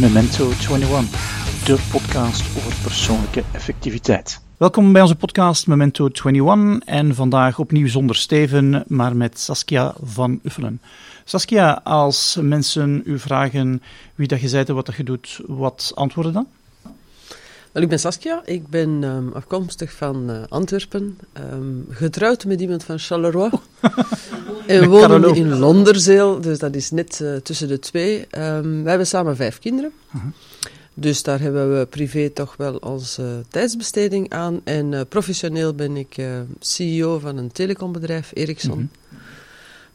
Memento 21, de podcast over persoonlijke effectiviteit. Welkom bij onze podcast Memento 21 en vandaag opnieuw zonder Steven, maar met Saskia van Uffelen. Saskia, als mensen u vragen wie dat je bent en wat dat je doet, wat antwoorden dan? Wel, ik ben Saskia, ik ben um, afkomstig van uh, Antwerpen, um, getrouwd met iemand van Charleroi. en wonen in Londerzeel, dus dat is net uh, tussen de twee. Um, we hebben samen vijf kinderen. Uh -huh. Dus daar hebben we privé toch wel onze tijdsbesteding aan. En professioneel ben ik CEO van een telecombedrijf, Ericsson. -huh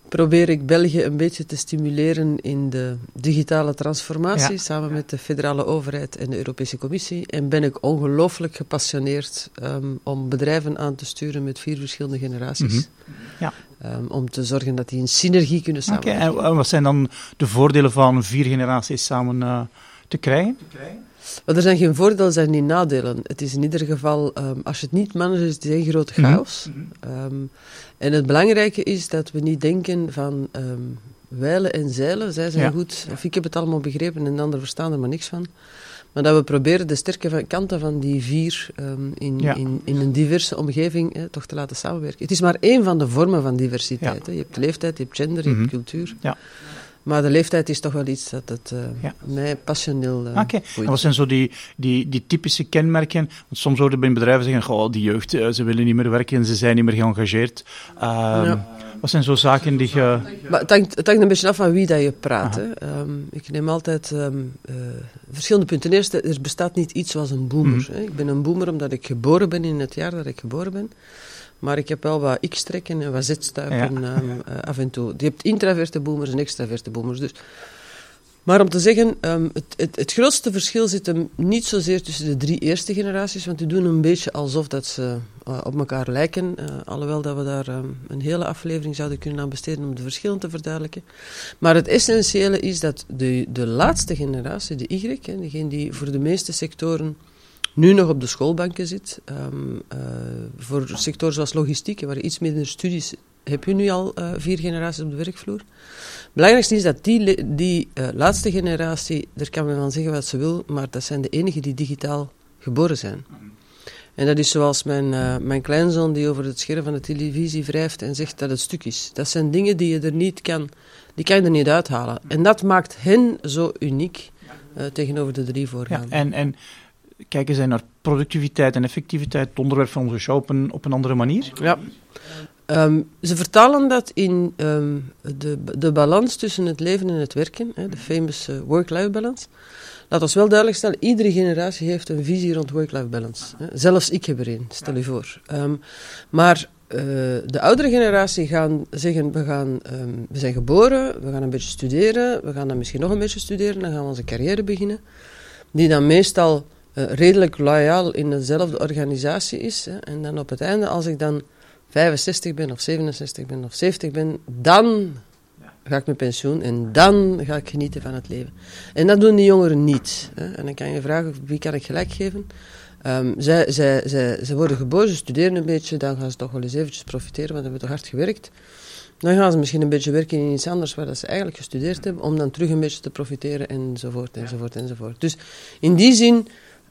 probeer ik België een beetje te stimuleren in de digitale transformatie, ja. samen met de federale overheid en de Europese Commissie. En ben ik ongelooflijk gepassioneerd um, om bedrijven aan te sturen met vier verschillende generaties. Mm -hmm. ja. um, om te zorgen dat die in synergie kunnen samenwerken. Okay, en wat zijn dan de voordelen van vier generaties samen uh, te krijgen? Te krijgen? Maar er zijn geen voordelen, er zijn niet nadelen. Het is in ieder geval, um, als je het niet managt, is het een grote chaos. Mm -hmm. um, en het belangrijke is dat we niet denken van um, wijlen en zeilen, zij zijn ja. goed, of ik heb het allemaal begrepen en de anderen verstaan er maar niks van. Maar dat we proberen de sterke kanten van die vier in, ja. in, in een diverse omgeving toch te laten samenwerken. Het is maar één van de vormen van diversiteit. Ja. Je hebt leeftijd, je hebt gender, je mm -hmm. hebt cultuur. Ja. Maar de leeftijd is toch wel iets dat het uh, ja. mij passioneel uh, Oké, okay. en wat zijn zo die, die, die typische kenmerken? Want soms worden bij bedrijven zeggen, goh, die jeugd, uh, ze willen niet meer werken, ze zijn niet meer geëngageerd. Ja. Wat zijn zo zaken die je... Maar het, hangt, het hangt een beetje af van wie dat je praat. Um, ik neem altijd um, verschillende punten. Ten eerste, er bestaat niet iets zoals een boomer. Mm -hmm. Ik ben een boomer omdat ik geboren ben in het jaar dat ik geboren ben. Maar ik heb wel wat x-trekken en wat z-stuipen ja. um, uh, af en toe. Je hebt intraverte boomers en extraverte boomers. Dus. Maar om te zeggen, um, het, het, het, grootste verschil zit hem niet zozeer tussen de drie eerste generaties, want die doen een beetje alsof dat ze uh, op elkaar lijken. Uh, alhoewel dat we daar um, een hele aflevering zouden kunnen aan besteden om de verschillen te verduidelijken. Maar het essentiële is dat de, de laatste generatie, de Y, hè, degene die voor de meeste sectoren nu nog op de schoolbanken zit. Um, uh, voor sectoren zoals logistiek, waar iets minder studies heb je nu al uh, vier generaties op de werkvloer. Belangrijkste is dat die, die uh, laatste generatie, daar kan men van zeggen wat ze wil, maar dat zijn de enigen die digitaal geboren zijn. En dat is zoals mijn, uh, mijn kleinzoon die over het scherm van de televisie wrijft en zegt dat het stuk is. Dat zijn dingen die je er niet kan, die kan je er niet uithalen. En dat maakt hen zo uniek tegenover de drie voorgaande. Ja, en, en kijken zij naar productiviteit en effectiviteit, het onderwerp van onze show, op een, op een andere manier? Ja. Um, ze vertalen dat in um, de, de balans tussen het leven en het werken, hè, de famous uh, work-life balance. Laat ons wel duidelijk stellen, iedere generatie heeft een visie rond work-life balance. Hè. Zelfs ik heb er een, stel je voor. Um, maar uh, de oudere generatie gaan zeggen, we, gaan, we zijn geboren, we gaan een beetje studeren, we gaan dan misschien nog een beetje studeren, dan gaan we onze carrière beginnen. Die dan meestal uh, redelijk loyaal in dezelfde organisatie is. Hè. En dan op het einde, als ik dan 65 ben of 67 ben of 70 ben, dan ga ik met pensioen en dan ga ik genieten van het leven. En dat doen die jongeren niet. Hè. En dan kan je vragen, wie kan ik gelijk geven? Um, zij, zij, zij, zij worden geboren, ze studeren een beetje, dan gaan ze toch wel eens eventjes profiteren, want ze hebben toch hard gewerkt. Dan gaan ze misschien een beetje werken in iets anders waar dat ze eigenlijk gestudeerd hebben, om dan terug een beetje te profiteren enzovoort, enzovoort, enzovoort. Dus in die zin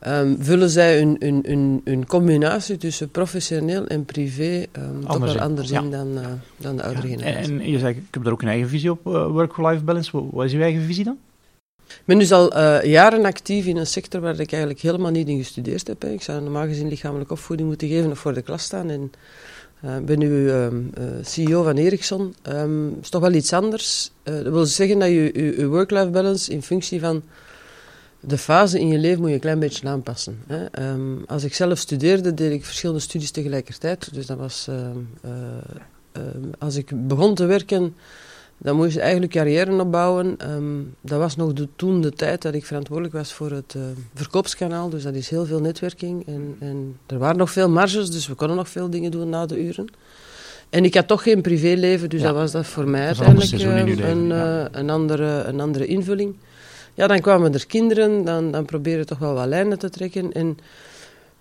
Um, vullen zij een, een, een, een, combinatie tussen professioneel en privé um, toch wel anders in ja. dan, uh, dan de oudere ja. generatie. En, je zei, ik heb daar ook een eigen visie op, uh, work-life balance. Wat is uw eigen visie dan? Ik ben dus al uh, jaren actief in een sector waar ik eigenlijk helemaal niet in gestudeerd heb. Hè. Ik zou normaal gezien lichamelijke opvoeding moeten geven of voor de klas staan. En ik ben nu um, CEO van Ericsson. Het is toch wel iets anders. dat wil zeggen dat je je work-life balance in functie van de fase in je leven moet je een klein beetje aanpassen. Hè. Um, als ik zelf studeerde, deed ik verschillende studies tegelijkertijd. Dus dat was... Um, uh, um, als ik begon te werken, dan moest je eigenlijk carrière opbouwen. dat was nog de, toen de tijd dat ik verantwoordelijk was voor het uh, verkoopskanaal. Dus dat is heel veel netwerking. En, en er waren nog veel marges, dus we konden nog veel dingen doen na de uren. En ik had toch geen privéleven, dus ja. dat was dat voor mij uiteindelijk een, een, ja. een, andere, een andere invulling. Ja, dan kwamen er kinderen, dan, dan probeerde toch wel wat lijnen te trekken. En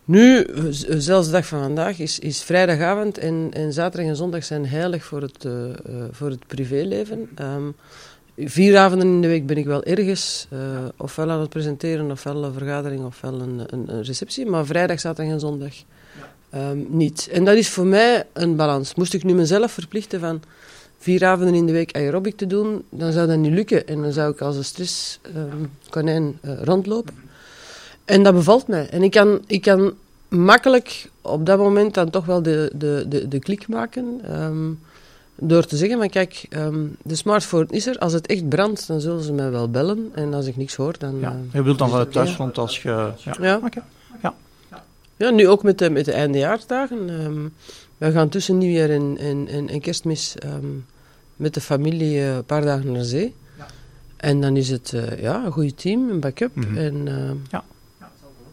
Nu, zelfs de dag van vandaag, is, is vrijdagavond en, en zaterdag en zondag zijn heilig voor het, uh, voor het privéleven. Um, vier avonden in de week ben ik wel ergens, uh, ofwel aan het presenteren, ofwel een vergadering, ofwel een, een, receptie. Maar vrijdag, zaterdag en zondag um, niet. En dat is voor mij een balans. Moest ik nu mezelf verplichten van vier avonden in de week aerobic te doen, dan zou dat niet lukken. En dan zou ik als een stresskonijn um, uh, rondlopen. En dat bevalt mij. En ik kan, ik kan makkelijk op dat moment dan toch wel de, de, de, de klik maken. Um, door te zeggen, maar kijk, um, de smartphone is er. Als het echt brandt, dan zullen ze mij wel bellen. En als ik niks hoor, dan... Ja, uh, je wilt dan van het thuisfront als je... Ja. Ja. Okay. ja. ja. nu ook met de, met de eindejaardagen. Um, we gaan tussen nieuwjaar en, en, en, en kerstmis um, met de familie uh, een paar dagen naar zee. Ja. En dan is het uh, ja, een goed team, een backup. Mm -hmm. En uh, ja.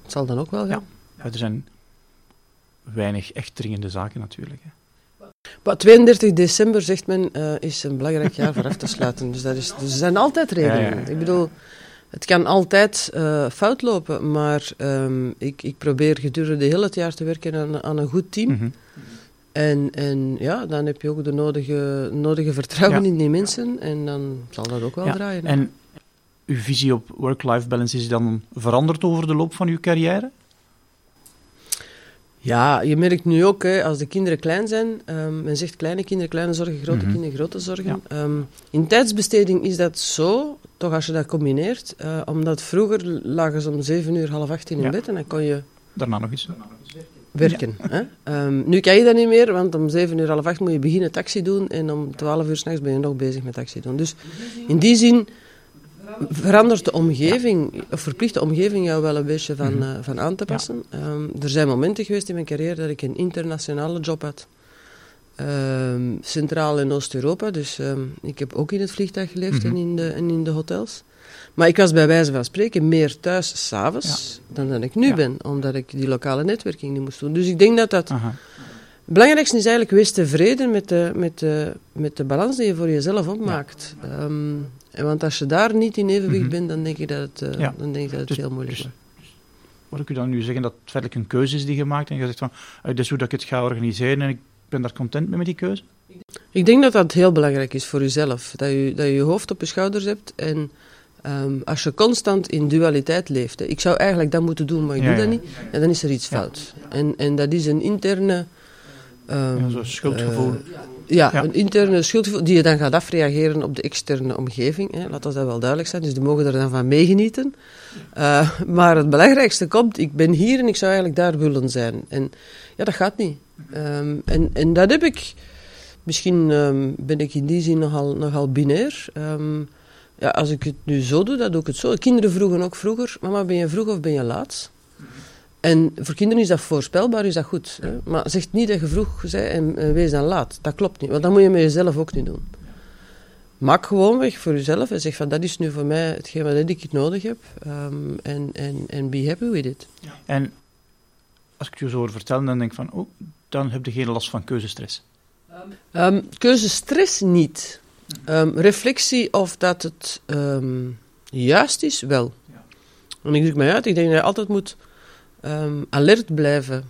het zal dan ook wel gaan. Ja. er zijn weinig echt dringende zaken natuurlijk. Hè. Maar 32 december, zegt men, uh, is een belangrijk jaar voor af te sluiten. Dus, dat is, dus er zijn altijd redenen. Ja, ja. Ik bedoel, het kan altijd uh, fout lopen, maar um, ik, ik probeer gedurende heel het jaar te werken aan, aan een goed team. Mm -hmm. En, en ja, dan heb je ook de nodige, nodige vertrouwen Ja. in die mensen en dan zal dat ook wel Ja, draaien. En uw visie op work-life balance is dan veranderd over de loop van uw carrière? Ja, je merkt nu ook, hè, als de kinderen klein zijn, um, men zegt kleine kinderen, kleine zorgen, grote Mhm. kinderen, grote zorgen. Ja. Um, in tijdsbesteding is dat zo, toch als je dat combineert, uh, omdat vroeger lagen ze om zeven uur, half acht in Ja. bed en dan kon je Daarna nog iets. werken. Hè? Um, nu kan je dat niet meer, want om zeven uur, half acht moet je beginnen taxi doen en om twaalf uur s'nachts ben je nog bezig met taxi doen. Dus in die zin verandert de omgeving, of verplicht de omgeving jou wel een beetje van, Mhm. uh, van aan te passen. Um, er zijn momenten geweest in mijn carrière dat ik een internationale job had. Um, Centraal in Oost-Europa, dus ik heb ook in het vliegtuig geleefd Mhm. en, in de, en in de hotels. Maar ik was bij wijze van spreken meer thuis s'avonds dan dat ik nu Ja. ben, omdat ik die lokale netwerking niet moest doen. Dus ik denk dat dat Aha. het belangrijkste is eigenlijk wees tevreden met de, met de, met de balans die je voor jezelf opmaakt. Ehm, en want als je daar niet in evenwicht Mhm. bent, dan denk ik dat het, Ja. dan denk ik dat het Dus- heel moeilijk dus- wordt. Hoor ik u dan nu zeggen dat het feitelijk een keuze is die je maakt en je zegt van, uh, dit is hoe dat ik het ga organiseren en ik ben daar content mee met die keuze? Ik denk dat dat heel belangrijk is voor jezelf. Dat je dat je, je hoofd op je schouders hebt en ehm, als je constant in dualiteit leeft. Hè, ik zou eigenlijk dat moeten doen, maar ik Ja, doe dat niet. Ja, dan is er iets fout. En, en dat is een interne... ehm, Ja, zo'n schuldgevoel. eh, ja, Ja. een interne schuldgevoel die je dan gaat afreageren op de externe omgeving. Hè. Laat dat wel duidelijk zijn. Dus die mogen er dan van meegenieten. Uh, maar het belangrijkste komt, ik ben hier en ik zou eigenlijk daar willen zijn. En ja, dat gaat niet. Um, en, en dat heb ik... Misschien um, ben ik in die zin nogal, nogal binair. Um, ja, als ik het nu zo doe, dan doe ik het zo. Kinderen vroegen ook vroeger, mama, ben je vroeg of ben je laat? En voor kinderen is dat voorspelbaar, is dat goed. Hè? Maar zeg niet dat je vroeg bent en, en wees dan laat. Dat klopt niet, want dat moet je met jezelf ook niet doen. Maak gewoon weg voor jezelf en zeg van dat is nu voor mij hetgeen wat ik nodig heb. Um, en, en, en be happy with it. En als ik het je zo hoor vertellen, dan denk ik van, oh, dan heb je geen last van keuzestress. Um, keuzestress niet. Um, reflectie of dat het um, juist is, wel. Ja. En ik druk mij uit, ik denk dat je altijd moet um, alert blijven.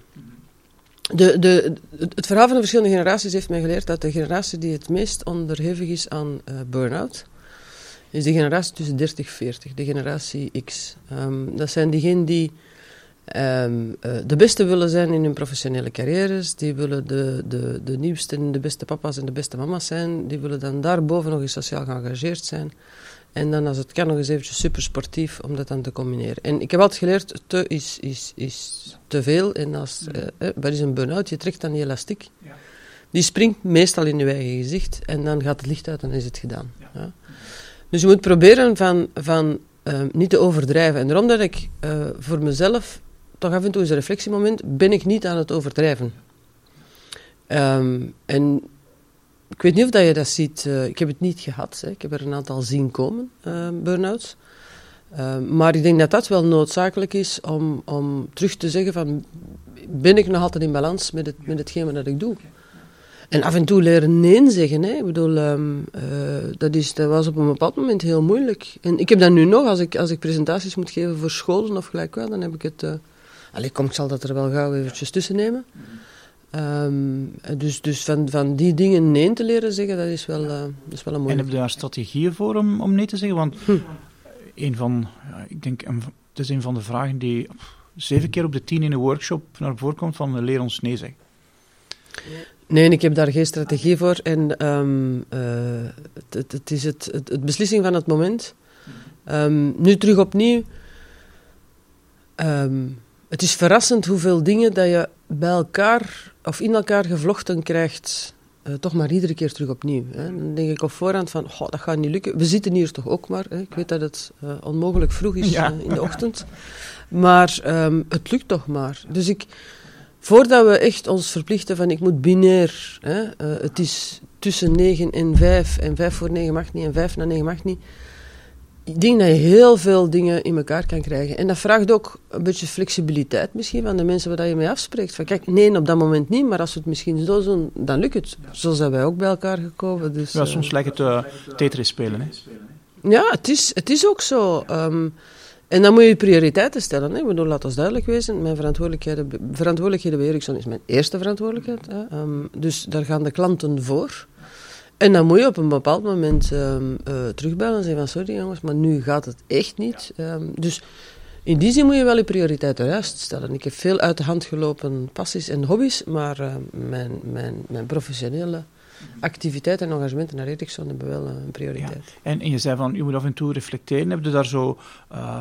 De, de, het verhaal van de verschillende generaties heeft mij geleerd dat de generatie die het meest onderhevig is aan uh, burn-out, is de generatie tussen 30 en 40, de generatie X. dat zijn diegenen die Um, uh, de beste willen zijn in hun professionele carrières. Die willen de, de, de nieuwste en de beste papa's en de beste mama's zijn. Die willen dan daarboven nog eens sociaal geëngageerd zijn. En dan als het kan nog eens eventjes super sportief om dat dan te combineren. En ik heb altijd geleerd, te is, is, is te veel. En als, uh, eh, wat is een burn-out? Je trekt dan die elastiek. Ja. Die springt meestal in je eigen gezicht. En dan gaat het licht uit en is het gedaan. Ja. Ja. Dus je moet proberen van, van uh, niet te overdrijven. En daarom dat ik uh, voor mezelf toch af en toe eens een reflectiemoment, ben ik niet aan het overdrijven. Um, en ik weet niet of dat je dat ziet, uh, ik heb het niet gehad, hè. ik heb er een aantal zien komen, uh, burn-outs. Uh, maar ik denk dat dat wel noodzakelijk is om, om terug te zeggen van, ben ik nog altijd in balans met, het, met hetgeen dat ik doe? En af en toe leren nee zeggen, hè. ik bedoel, um, dat, is, dat was op een bepaald moment heel moeilijk. En ik heb dat nu nog, als ik, als ik presentaties moet geven voor scholen of gelijk wel, dan heb ik het Allee, kom, ik zal dat er wel gauw eventjes tussen nemen. Um, dus dus van, van die dingen nee te leren zeggen, dat is wel, uh, dat is wel een mooie. En heb je daar strategieën voor om, om nee te zeggen? Want hm. een van, ja, ik denk, een, het is een van de vragen die zeven keer op de tien in een workshop naar voren komt van leer ons nee zeggen. Nee, ik heb daar geen strategie voor. En um, uh, het, het, is het, het, het, beslissing van het moment. Um, nu terug opnieuw. Um, het is verrassend hoeveel dingen dat je bij elkaar of in elkaar gevlochten krijgt. Uh, toch maar iedere keer terug opnieuw. Hè. Dan denk ik op voorhand van, dat gaat niet lukken. We zitten hier toch ook maar. Hè. Ik weet dat het uh, onmogelijk vroeg is ja. uh, in de ochtend. Maar um, het lukt toch maar. Dus ik, voordat we echt ons verplichten van ik moet binair, hè, het is tussen 9 en 5 en 5 voor 9 mag niet en 5 na 9 mag niet ik denk dat je heel veel dingen in elkaar kan krijgen. En dat vraagt ook een beetje flexibiliteit misschien van de mensen waar je mee afspreekt. Van kijk, nee, op dat moment niet, maar als we het misschien zo doen, dan lukt het. Zo zijn wij ook bij elkaar gekomen. Dus, ja, soms uh, lijkt het uh, Tetris spelen. Hè? Ja, het is, het is ook zo. Um, en dan moet je prioriteiten stellen. Hè. Ik bedoel, laat ons duidelijk wezen. Mijn verantwoordelijkheden, verantwoordelijkheden bij Ericsson is mijn eerste verantwoordelijkheid. Hè. Um, dus daar gaan de klanten voor. En dan moet je op een bepaald moment um, uh, terugbellen en zeggen van sorry jongens, maar nu gaat het echt niet. Um, dus in die zin moet je wel je prioriteiten juist stellen. Ik heb veel uit de hand gelopen passies en hobby's, maar uh, mijn, mijn, mijn professionele activiteiten en engagementen naar Ericsson hebben wel een prioriteit. Ja. En, en, je zei van, je moet af en toe reflecteren. Heb je daar zo uh,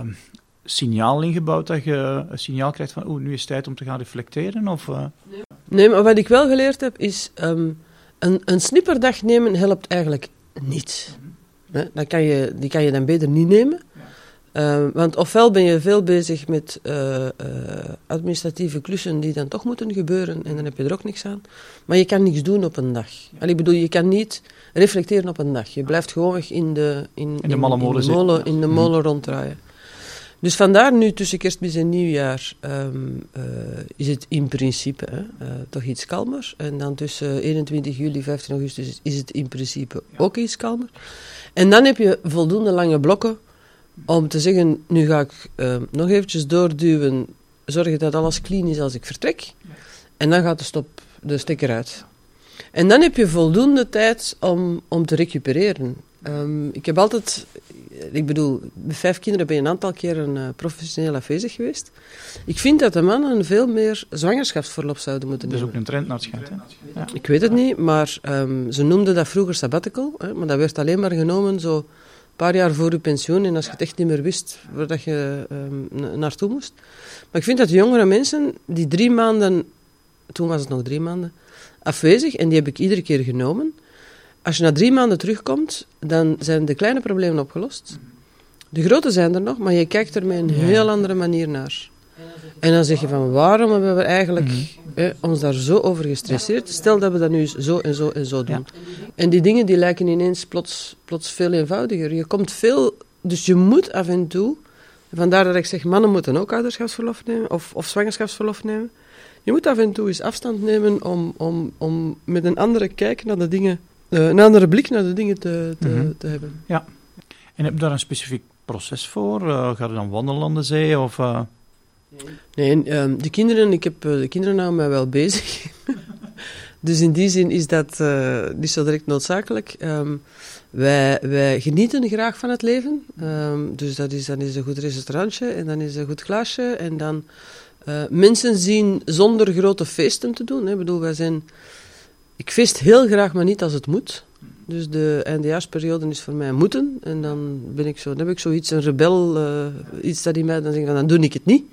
signaal in gebouwd dat je een signaal krijgt van, oeh, nu is het tijd om te gaan reflecteren? Of, uh... nee. nee. maar wat ik wel geleerd heb is... Um, een, een snipperdag nemen helpt eigenlijk niet. Dan kan je, die kan je dan beter niet nemen. Uh, want ofwel ben je veel bezig met uh, uh, administratieve klussen die dan toch moeten gebeuren en dan heb je er ook niks aan. Maar je kan niks doen op een dag. Allee, ik bedoel, je kan niet reflecteren op een dag. Je blijft gewoon in de, in, in de, in, in de molen, in de mhm. molen ronddraaien. Dus vandaar nu tussen kerstmis en nieuwjaar um, uh, is het in principe hè, uh, toch iets kalmer. En dan tussen 21 juli 15 augustus is het in principe ook iets kalmer. En dan heb je voldoende lange blokken om te zeggen, nu ga ik uh, nog eventjes doorduwen, zorgen dat alles clean is als ik vertrek. En dan gaat de stop, de stekker uit. En dan heb je voldoende tijd om, om te recupereren. Um, ik heb altijd, ik bedoel, met vijf kinderen ben je een aantal keer een uh, professioneel afwezig geweest. Ik vind dat de mannen veel meer zwangerschapsverlof zouden moeten doen. Dat is ook een trend naar het? Ja. Ik weet het niet, maar um, ze noemden dat vroeger sabbatical. Hè, maar dat werd alleen maar genomen zo een paar jaar voor je pensioen. En als je het echt niet meer wist waar dat je um, naartoe moest. Maar ik vind dat jongere mensen die drie maanden, toen was het nog drie maanden, afwezig. En die heb ik iedere keer genomen als je na drie maanden terugkomt, dan zijn de kleine problemen opgelost. De grote zijn er nog, maar je kijkt er met een heel andere manier naar. En dan zeg je van, waarom hebben we eigenlijk mm ons daar zo over gestresseerd? Stel dat we dat nu zo en zo en zo doen. Ja. En die dingen die lijken ineens plots, plots veel eenvoudiger. Je komt veel... Dus je moet af en toe... Vandaar dat ik zeg, mannen moeten ook ouderschapsverlof nemen, of, of zwangerschapsverlof nemen. Je moet af en toe eens afstand nemen om, om, om met een andere kijk naar de dingen een andere blik naar de dingen te, te, mm -hmm. te, hebben. Ja. En heb je daar een specifiek proces voor? Uh, gaat je dan de zee? Of, uh... Nee, um, de kinderen, ik heb de kinderen nou mij wel bezig. dus in die zin is dat niet zo direct noodzakelijk. Um, wij, wij genieten graag van het leven. Um, dus dat is, dan is een goed restaurantje en dan is een goed glaasje. En dan mensen zien zonder grote feesten te doen. Hè. Ik bedoel, wij zijn ik feest heel graag, maar niet als het moet. Dus de eindejaarsperiode is voor mij moeten. En dan, ben ik zo, dan heb ik zoiets, een rebel, uh, iets dat in mij, dan denk ik van, dan doe ik het niet.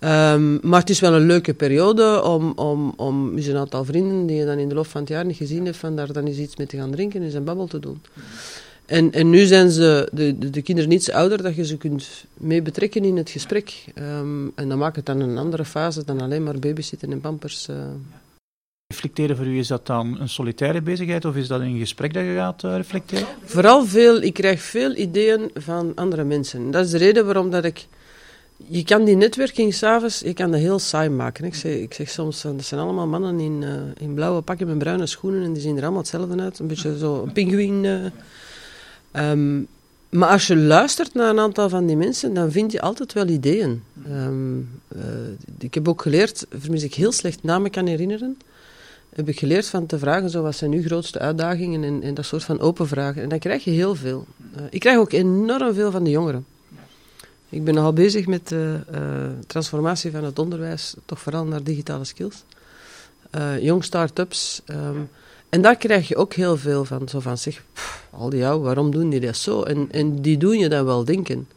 Um, maar het is wel een leuke periode om, om, om een aantal vrienden die je dan in de loop van het jaar niet gezien hebt, van daar dan eens iets mee te gaan drinken en een babbel te doen. En, en nu zijn ze, de, de, de, kinderen iets ouder, dat je ze kunt mee betrekken in het gesprek. Um, en dan maakt het dan een andere fase dan alleen maar babysitten en pampers. Uh, Reflecteren voor u, is dat dan een solitaire bezigheid of is dat een gesprek dat je gaat uh, reflecteren? Vooral veel, ik krijg veel ideeën van andere mensen. Dat is de reden waarom dat ik... Je kan die netwerking s'avonds, je kan dat heel saai maken. Ik zeg, ik zeg soms, dat zijn allemaal mannen in, uh, in blauwe pakken met bruine schoenen en die zien er allemaal hetzelfde uit. Een beetje zo een pinguïn. Um, Maar als je luistert naar een aantal van die mensen, dan vind je altijd wel ideeën. Ehm, eh, ik heb ook geleerd, vermis ik heel slecht namen kan herinneren, heb ik geleerd van te vragen, zo, wat zijn uw grootste uitdagingen en, dat soort van open vragen. En dan krijg je heel veel. Uh, ik krijg ook enorm veel van de jongeren. Ik ben al bezig met de uh, transformatie van het onderwijs, toch vooral naar digitale skills. Jong start-ups. Um, en daar krijg je ook heel veel van. Zo van, pff, al die jou, waarom doen die dat zo? En, en die doen je dan wel denken.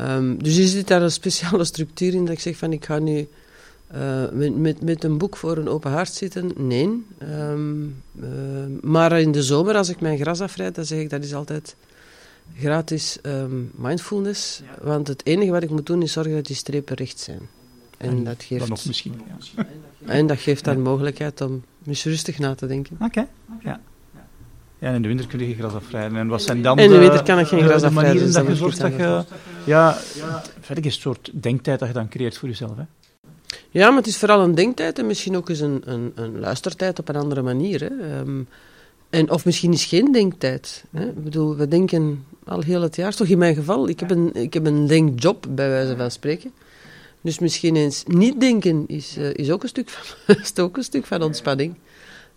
Um, dus je zit daar een speciale structuur in dat ik zeg van, ik ga nu uh, met, met, met een boek voor een open hart zitten. Nee. Um, uh, maar in de zomer, als ik mijn gras afrijd, dan zeg ik dat is altijd gratis um, mindfulness. Ja. Want het enige wat ik moet doen is zorgen dat die strepen recht zijn. En, en dat geeft... Dan nog misschien. Ja. En dat geeft dan ja. mogelijkheid om eens rustig na te denken. Oké, okay. ja. Ja, en in de winter kun je gras afrijden. En wat zijn dan in de winter kan ik geen gras afrijden. manieren dus dat je zorgt dat je... Ja, verder een soort denktijd dat je dan creëert voor jezelf, hè? Ja, maar het is vooral een denktijd en misschien ook eens een, een, een luistertijd op een andere manier. Hè. Um, en, of misschien is geen denktijd. Hè. Ik bedoel, we denken al heel het jaar, toch in mijn geval. Ik heb een, ik heb een denkjob, bij wijze van spreken. Dus misschien eens niet denken is, uh, is, ook, een stuk van, is ook een stuk van ontspanning.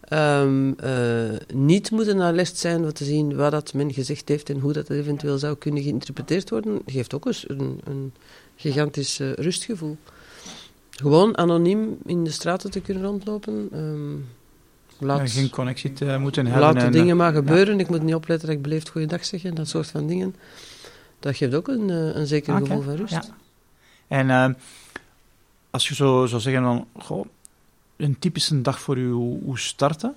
Um, uh, niet moeten naar les zijn om te zien wat dat men gezegd heeft en hoe dat eventueel zou kunnen geïnterpreteerd worden, geeft ook eens een, een gigantisch uh, rustgevoel. Gewoon anoniem in de straten te kunnen rondlopen. Um, laat, ja, geen connectie te moeten hebben. Laat de dingen maar gebeuren. Ja. Ik moet niet opletten dat ik beleefd goeiedag zeg en dat soort van dingen. Dat geeft ook een, een zeker okay. gevoel van rust. Ja. En uh, als je zo zou zeggen goh, een typische dag voor u, hoe starten?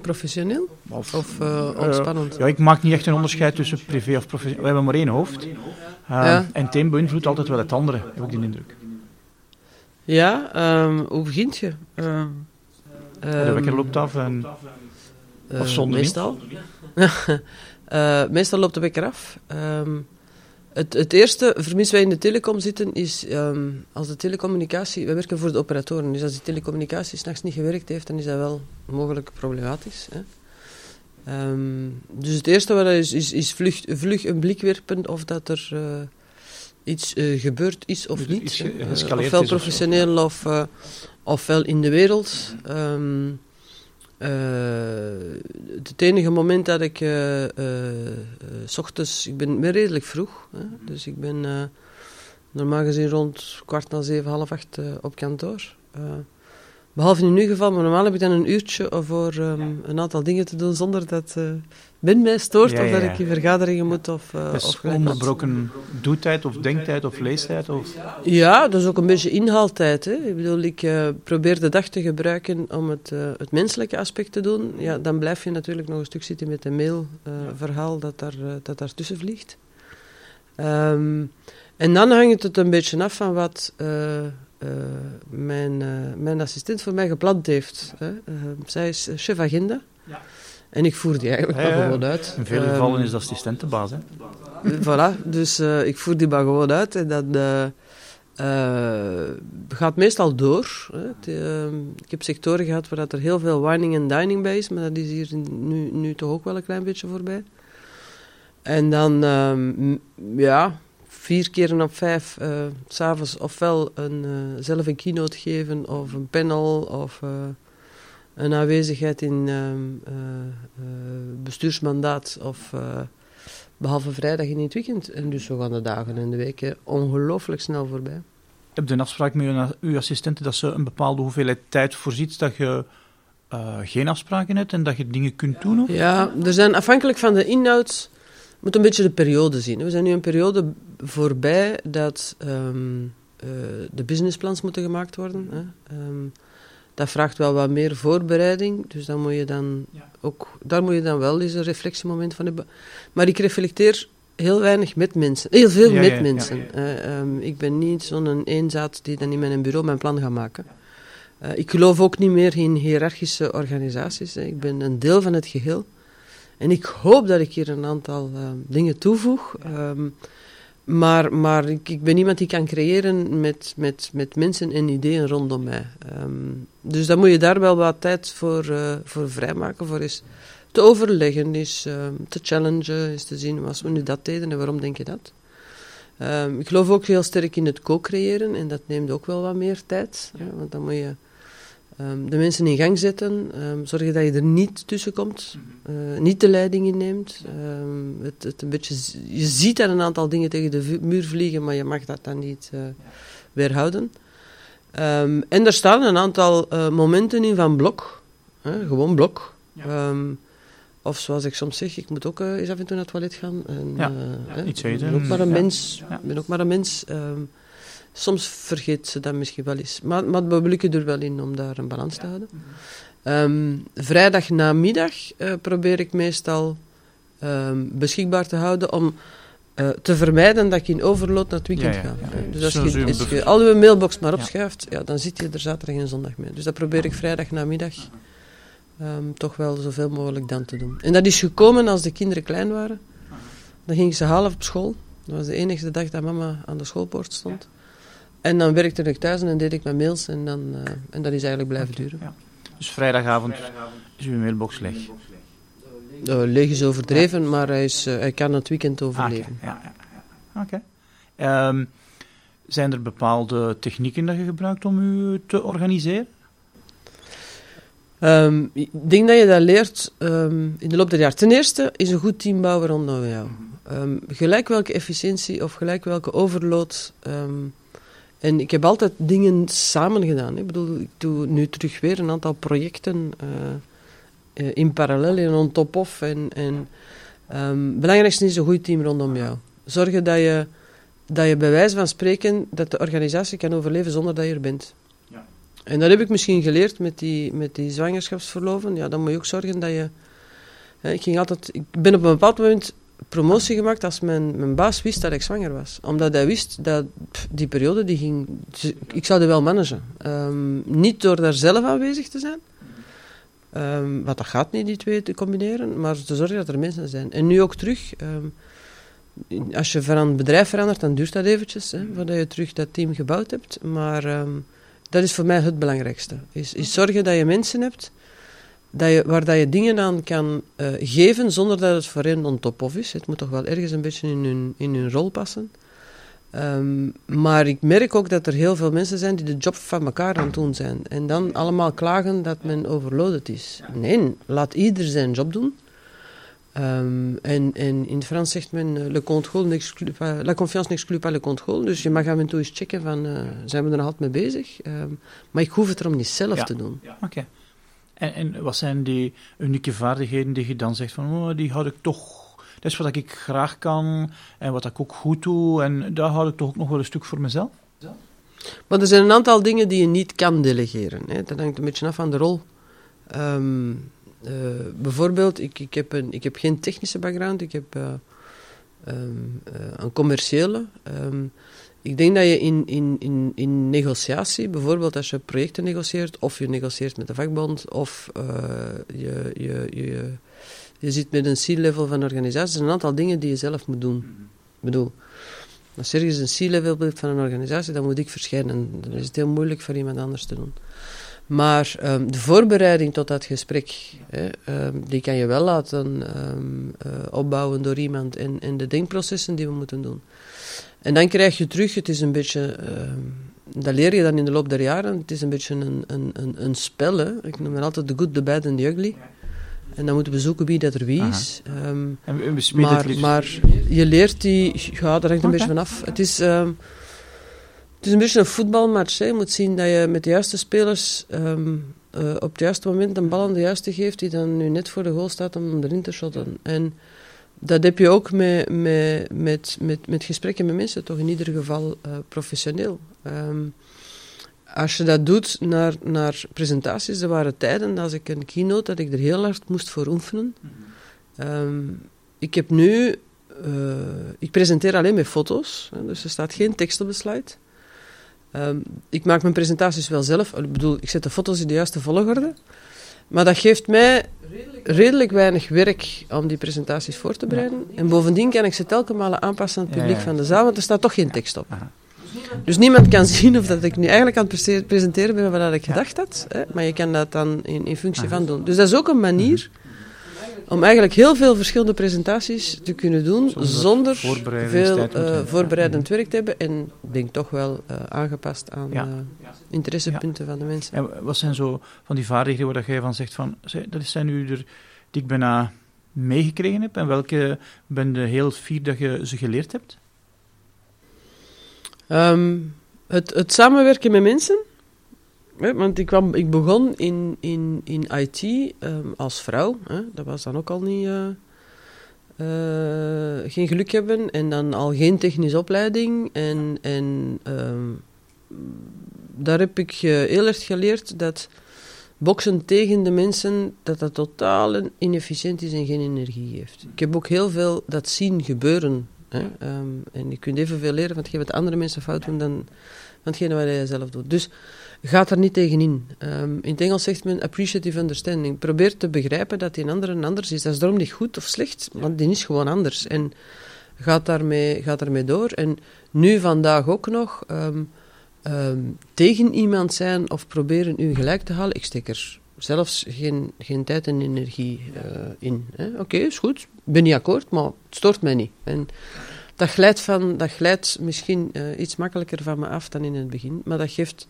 Professioneel? Of, of uh, ontspannend? Uh, ja, ik maak niet echt een onderscheid tussen privé of professioneel. We hebben maar één hoofd. Uh, ja. En het een beïnvloedt altijd wel het andere, heb ik die indruk. Ja, um, hoe begint je? Uh, de wekker loopt af en... of zonder Meestal. meestal loopt de wekker af. Um, het, het, eerste, vermis wij in de telecom zitten, is um, als de telecommunicatie... Wij werken voor de operatoren, dus als die telecommunicatie s'nachts niet gewerkt heeft, dan is dat wel mogelijk problematisch. Hè. Um, dus het eerste wat is, is, is vlug, vlug, een blik werpen of dat er uh, iets uh, gebeurd is of niet. Uh, ofwel professioneel of, ofwel in de wereld. Um, uh, het enige moment dat ik, s ochtends, ik ben, ben redelijk vroeg, hè, dus ik ben normaal gezien rond kwart na zeven, half acht op kantoor. Behalve in uw geval, maar normaal heb ik dan een uurtje voor um, een aantal dingen te doen zonder dat Ben mij stoort ja, of dat ik in vergaderingen moet. Of, uh, dus of onbroken doetijd of denktijd of leestijd? Of? Ja, dat is ook een beetje inhaaltijd. Hè. Ik bedoel, ik uh, probeer de dag te gebruiken om het, uh, het menselijke aspect te doen. Ja, dan blijf je natuurlijk nog een stuk zitten met een mailverhaal dat, daar, dat daartussen vliegt. Um, en dan hangt het een beetje af van wat mijn, mijn assistent voor mij gepland heeft. Hè. zij is chef agenda. Ja. En ik voer die eigenlijk gewoon uit. In vele gevallen um, is de assistentenbaas, hè? voilà, dus uh, ik voer die maar gewoon uit en dat uh, uh, gaat meestal door. Hè. Het, ik heb sectoren gehad waar dat er heel veel wining en dining bij is, maar dat is hier nu, nu toch ook wel een klein beetje voorbij. En dan, um, ja, vier keer op vijf, uh, s'avonds ofwel een, zelf een keynote geven of een panel of een aanwezigheid in uh, bestuursmandaat of behalve vrijdag in het weekend. En dus zo gaan de dagen en de weken ongelooflijk snel voorbij. Heb je een afspraak met uw assistenten dat ze een bepaalde hoeveelheid tijd voorziet dat je geen afspraken hebt en dat je dingen kunt doen? Of? Ja, er zijn afhankelijk van de inhoud, moet een beetje de periode zien. We zijn nu een periode voorbij dat um, de businessplans moeten gemaakt worden. Hè. Um, dat vraagt wel wat meer voorbereiding. Dus dan moet je dan ja. ook, daar moet je dan wel eens een reflectiemoment van hebben. Maar ik reflecteer heel weinig met mensen. Heel veel ja, met ja, mensen. Uh, um, ik ben niet zo'n eenzaad die dan in mijn bureau mijn plan gaat maken. Uh, ik geloof ook niet meer in hiërarchische organisaties. Hè. Ik ben een deel van het geheel. En ik hoop dat ik hier een aantal uh, dingen toevoeg. Um, maar, maar ik, ik, ben iemand die kan creëren met, met, met mensen en ideeën rondom mij. Um, dus dan moet je daar wel wat tijd voor, uh, voor vrijmaken, voor eens te overleggen, is ehm, te challengen, is te zien als we nu dat deden en waarom denk je dat. Ehm, ik geloof ook heel sterk in het co-creëren en dat neemt ook wel wat meer tijd. Hè, want dan moet je ehm, de mensen in gang zetten, zorgen dat je er niet tussen komt, uh, niet de leiding inneemt. het, het een beetje, je ziet dat een aantal dingen tegen de muur vliegen, maar je mag dat dan niet uh, weerhouden. en er staan een aantal uh, momenten in van blok, gewoon blok. Ja. Of zoals ik soms zeg, ik moet ook eens af en toe naar het toilet gaan. En, ja, iets eten. Ik ben ook maar een mens. Ik ben ook maar een mens. Soms vergeet ze dat misschien wel eens. Maar, maar we lukken er wel in om daar een balans te houden. Um, vrijdag namiddag uh, probeer ik meestal um, beschikbaar te houden om uh, te vermijden dat ik in overload naar het weekend ja, ja, ga. Dus als je, als je al je mailbox maar opschuift, ja. dan zit je er zaterdag en zondag mee. Dus dat probeer ik vrijdag namiddag um, toch wel zoveel mogelijk dan te doen. En dat is gekomen als de kinderen klein waren. Dan ging ik ze halen op school. Dat was de enige dag dat mama aan de schoolpoort stond. En dan werkte ik thuis en dan deed ik mijn mails en, dan, uh, en dat is eigenlijk blijven duren. Ja. Dus vrijdagavond is uw mailbox leeg? Uh, leeg is overdreven, maar hij, is, uh, hij kan het weekend overleven. Ah, ja, ja, Oké. Okay. Um, zijn er bepaalde technieken dat je gebruikt om u te organiseren? Um, ik denk dat je dat leert um, in de loop der jaren. Ten eerste is een goed team bouwen rondom jou. Um, gelijk welke efficiëntie of gelijk welke overload. En ik heb altijd dingen samen gedaan. Ik bedoel, ik doe nu terug weer een aantal projecten uh, uh, in parallel en on top of. En, en het belangrijkste is een goed team rondom jou. Zorgen dat je, dat je bij wijze van spreken dat de organisatie kan overleven zonder dat je er bent. En dat heb ik misschien geleerd met die, met die zwangerschapsverloven. Ja, dan moet je ook zorgen dat je... Hè, ik, ging altijd, ik ben op een bepaald moment promotie gemaakt als mijn, mijn baas wist dat ik zwanger was. Omdat hij wist dat die periode, die ging... Ik zou die wel managen. Um, niet door daar zelf aanwezig te zijn. Um, want dat gaat niet, die twee te combineren. Maar te zorgen dat er mensen zijn. En nu ook terug... Um, als je van een bedrijf verandert, dan duurt dat eventjes. Hè, voordat je terug dat team gebouwd hebt. Maar... Dat is voor mij het belangrijkste. Is, is zorgen dat je mensen hebt dat je, waar dat je dingen aan kan uh, geven zonder dat het voor hen on top of is. Het moet toch wel ergens een beetje in hun, in hun rol passen. Um, maar ik merk ook dat er heel veel mensen zijn die de job van elkaar aan het doen zijn. En dan allemaal klagen dat men overloaded is. Nee, laat ieder zijn job doen. Um, en, en, in het Frans zegt men, uh, le contrôle pas, la confiance n'exclut pas le contrôle. Dus je mag af en toe eens checken van, uh, zijn we er nog altijd mee bezig? Um, maar ik hoef het erom niet zelf ja. te doen. Ja. Oké. Okay. En, en, wat zijn die unieke vaardigheden die je dan zegt van, oh, die houd ik toch... Dat is wat ik graag kan en wat ik ook goed doe. En daar houd ik toch ook nog wel een stuk voor mezelf. Maar er zijn een aantal dingen die je niet kan delegeren. Hè. Dat hangt een beetje af van de rol. Um, uh, bijvoorbeeld, ik, ik, heb een, ik heb geen technische background, ik heb uh, um, uh, een commerciële. Um, ik denk dat je in, in, in, in negotiatie, bijvoorbeeld als je projecten negocieert, of je negocieert met de vakbond, of je, je, je, je zit met een C-level van een organisatie, er zijn een aantal dingen die je zelf moet doen. Ik bedoel, als er ergens een C-level bent van een organisatie, dan moet ik verschijnen. Dan is het heel moeilijk voor iemand anders te doen. Maar um, de voorbereiding tot dat gesprek, hè, um, die kan je wel laten um, uh, opbouwen door iemand en, en de denkprocessen die we moeten doen. En dan krijg je terug, het is een beetje, dat leer je dan in de loop der jaren, het is een beetje een, een, een, een spel. Hè. Ik noem het altijd the good, the bad and the ugly. En dan moeten we zoeken wie dat er wie is. Um, en we maar, maar je leert die, ja, daar hangt een okay. beetje vanaf. Het is... Um, het is een beetje een voetbalmatch. Hè. Je moet zien dat je met de juiste spelers um, uh, op het juiste moment een bal aan de juiste geeft die dan nu net voor de goal staat om erin te shotten. En dat heb je ook met, met, met, met, met gesprekken met mensen, toch in ieder geval uh, professioneel. Um, als je dat doet naar, naar presentaties, er waren tijden als ik een keynote dat ik er heel hard moest voor oefenen. Um, ik heb nu, uh, ik presenteer alleen met foto's, dus er staat geen tekst op de slide. Um, ik maak mijn presentaties wel zelf. Ik bedoel, ik zet de foto's in de juiste volgorde. Maar dat geeft mij redelijk weinig werk om die presentaties voor te bereiden. En bovendien kan ik ze telkens malen aanpassen aan het publiek van de zaal, want er staat toch geen tekst op. Dus niemand kan zien of dat ik nu eigenlijk aan het presenteren ben wat ik gedacht had. Hè, maar je kan dat dan in, in functie van doen. Dus dat is ook een manier Om eigenlijk heel veel verschillende presentaties te kunnen doen zonder, veel uh, voorbereidend werk te hebben. En ik denk toch wel uh, aangepast aan ja. uh, interessepunten van de mensen. En wat zijn zo van die vaardigheden waar je van zegt van, dat zijn nu er die ik bijna meegekregen heb en welke ben je heel fier dat je ze geleerd hebt? Um, het, het samenwerken met mensen. Want ik, kwam, ik begon in, in, in IT um, als vrouw. Hè, dat was dan ook al niet... Uh, uh, geen geluk hebben en dan al geen technische opleiding. En, en um, daar heb ik heel erg geleerd dat boksen tegen de mensen, dat dat totaal inefficiënt is en geen energie heeft. Ik heb ook heel veel dat zien gebeuren. Hè? Um, en je kunt evenveel leren van hetgeen wat andere mensen fout doen dan van hetgene wat jij zelf doet. Dus gaat er niet tegenin. Um, in het Engels zegt men appreciative understanding. Probeer te begrijpen dat die andere anders is. Dat is daarom niet goed of slecht, want die is gewoon anders. En gaat daarmee, gaat daarmee door. En nu vandaag ook nog... Um, um, tegen iemand zijn of proberen u gelijk te halen, ik steek er zelfs geen, geen tijd en energie uh, in. Oké, is goed, ben niet akkoord, maar het stoort mij niet. En dat glijdt, van, dat glijdt misschien uh, iets makkelijker van me af dan in het begin, maar dat geeft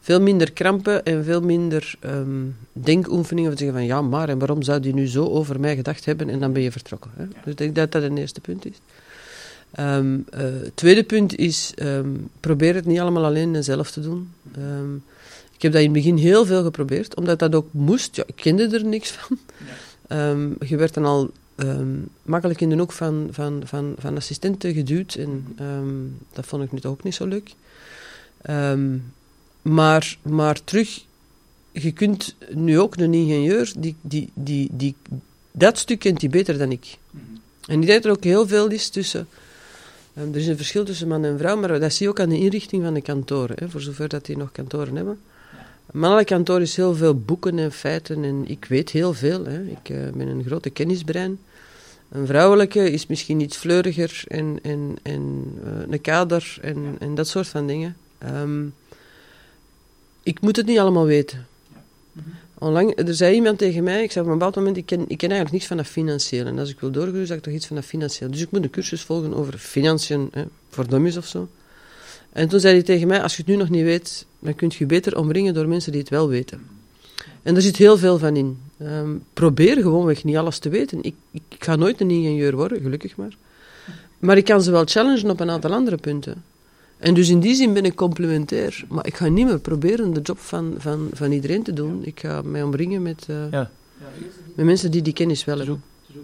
veel minder krampen en veel minder um, denkoefeningen. Van zeggen van ja, maar en waarom zou die nu zo over mij gedacht hebben en dan ben je vertrokken. Hè? Dus ik denk dat dat het eerste punt is. Um, uh, tweede punt is, um, probeer het niet allemaal alleen zelf te doen. Ik heb dat in het begin heel veel geprobeerd, omdat dat ook moest. Ja, ik kende er niks van. je werd dan al makkelijk in de hoek van, van, van, van assistenten geduwd en dat vond ik nu ook niet zo leuk. maar, maar terug, je kunt nu ook een ingenieur, die, die, die, die, dat stuk kent hij beter dan ik. Mhm. En ik denk dat er ook heel veel is tussen Ehm, er is een verschil tussen man en vrouw, maar dat zie je ook aan de inrichting van de kantoren, hè, voor zover dat die nog kantoren hebben. Een mannelijk kantoor is heel veel boeken en feiten en ik weet heel veel. Hè. Ik uh, ben een grote kennisbrein. Een vrouwelijke is misschien iets fleuriger en, en, en uh, een kader en, en dat soort van dingen. Um, ik moet het niet allemaal weten. Onlang, er zei iemand tegen mij, ik zei op een bepaald moment, ik ken, ik ken eigenlijk niets van dat financieel. En als ik wil doorgroeien, zou ik toch iets van dat financieel. Dus ik moet een cursus volgen over financiën, hè, voor dummies of zo. En toen zei hij tegen mij, als je het nu nog niet weet, dan kun je je beter omringen door mensen die het wel weten. En daar zit heel veel van in. Um, probeer gewoonweg niet alles te weten. Ik, ik, ga nooit een ingenieur worden, gelukkig maar. Maar ik kan ze wel challengen op een aantal andere punten. En dus in die zin ben ik complementair. Maar ik ga niet meer proberen de job van, van, van iedereen te doen. Ik ga mij omringen met, uh, ja. met mensen die die kennis wel hebben.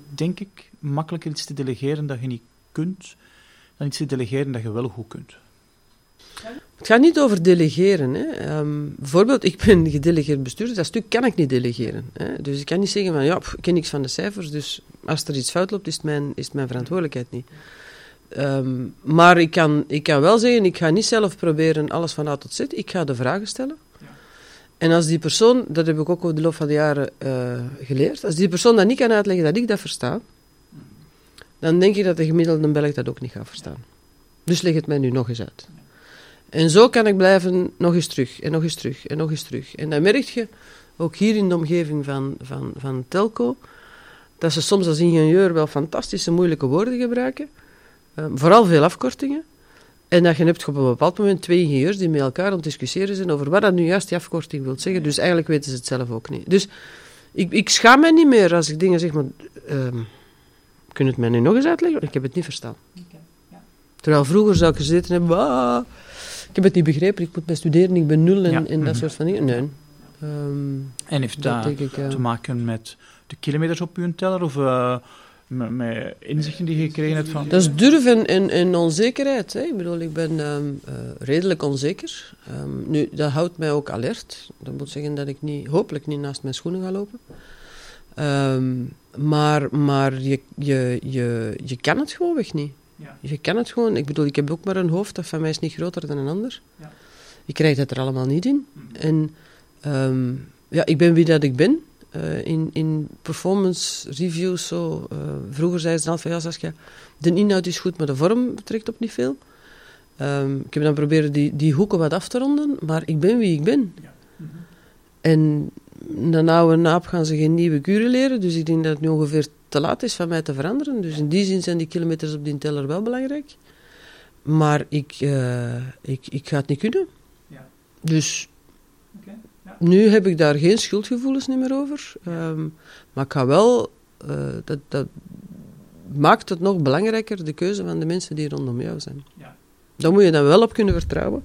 denk ik, makkelijker iets te delegeren dat je niet kunt, dan iets te delegeren dat je wel goed kunt. Het gaat niet over delegeren. Hè. Um, bijvoorbeeld, ik ben gedelegeerd bestuurder, dat stuk kan ik niet delegeren. Hè. Dus ik kan niet zeggen van, ja, ik ken niks van de cijfers, dus als er iets fout loopt, is het mijn, is het mijn verantwoordelijkheid niet. Um, maar ik kan, ik kan wel zeggen, ik ga niet zelf proberen alles van A tot Z. Ik ga de vragen stellen. Ja. En als die persoon, dat heb ik ook over de loop van de jaren uh, geleerd, als die persoon dat niet kan uitleggen dat ik dat versta, dan denk ik dat de gemiddelde Belg dat ook niet gaat verstaan. Dus leg het mij nu nog eens uit. En zo kan ik blijven nog eens terug, en nog eens terug, en nog eens terug. En dan merk je, ook hier in de omgeving van, van, van Telco, dat ze soms als ingenieur wel fantastische moeilijke woorden gebruiken, Ehm, vooral veel afkortingen. En dat je hebt op een bepaald moment twee ingenieurs die met elkaar aan het discussiëren zijn over wat dat nu juist die afkorting wil zeggen. Dus eigenlijk weten ze het zelf ook niet. Dus ik, ik schaam mij niet meer als ik dingen zeg, maar um, kun je het mij nu nog eens uitleggen? Ik heb het niet verstaan. Terwijl vroeger zou ik gezeten hebben, ik heb het niet begrepen, ik moet mij studeren, ik ben nul en, en dat mhm. soort van dingen. Nee. Um, en heeft dat, dat ik, te maken met de kilometers op uw teller of... Uh, met, met, inzichten die je gekregen hebt van... Dat is durf en, en, onzekerheid. Hè. Ik bedoel, ik ben uh, redelijk onzeker. Um, nu, dat houdt mij ook alert. Dat moet zeggen dat ik niet, hopelijk niet naast mijn schoenen ga lopen. Maar maar je, je, je, je kan het gewoon weg niet. Ja. Je kan het gewoon. Ik bedoel, ik heb ook maar een hoofd, dat van mij is niet groter dan een ander. Ja. Ik krijg dat er allemaal niet in. Mm. En um, ja, ik ben wie dat ik ben. Uh, in, in performance reviews zo. Uh, vroeger zei ze dan van ja, Saskia, de inhoud is goed, maar de vorm trekt op niet veel. Um, ik heb dan proberen die, die hoeken wat af te ronden, maar ik ben wie ik ben. Ja. Mm -hmm. En een oude naap gaan ze geen nieuwe kuren leren. Dus ik denk dat het nu ongeveer te laat is van mij te veranderen. Dus in die zin zijn die kilometers op die teller wel belangrijk. Maar ik, uh, ik, ik ga het niet kunnen. Ja. Dus okay. ja. nu heb ik daar geen schuldgevoelens meer over. Um, maar ik ga wel... Uh, dat, dat maakt het nog belangrijker, de keuze van de mensen die rondom jou zijn. Ja. Daar moet je dan wel op kunnen vertrouwen.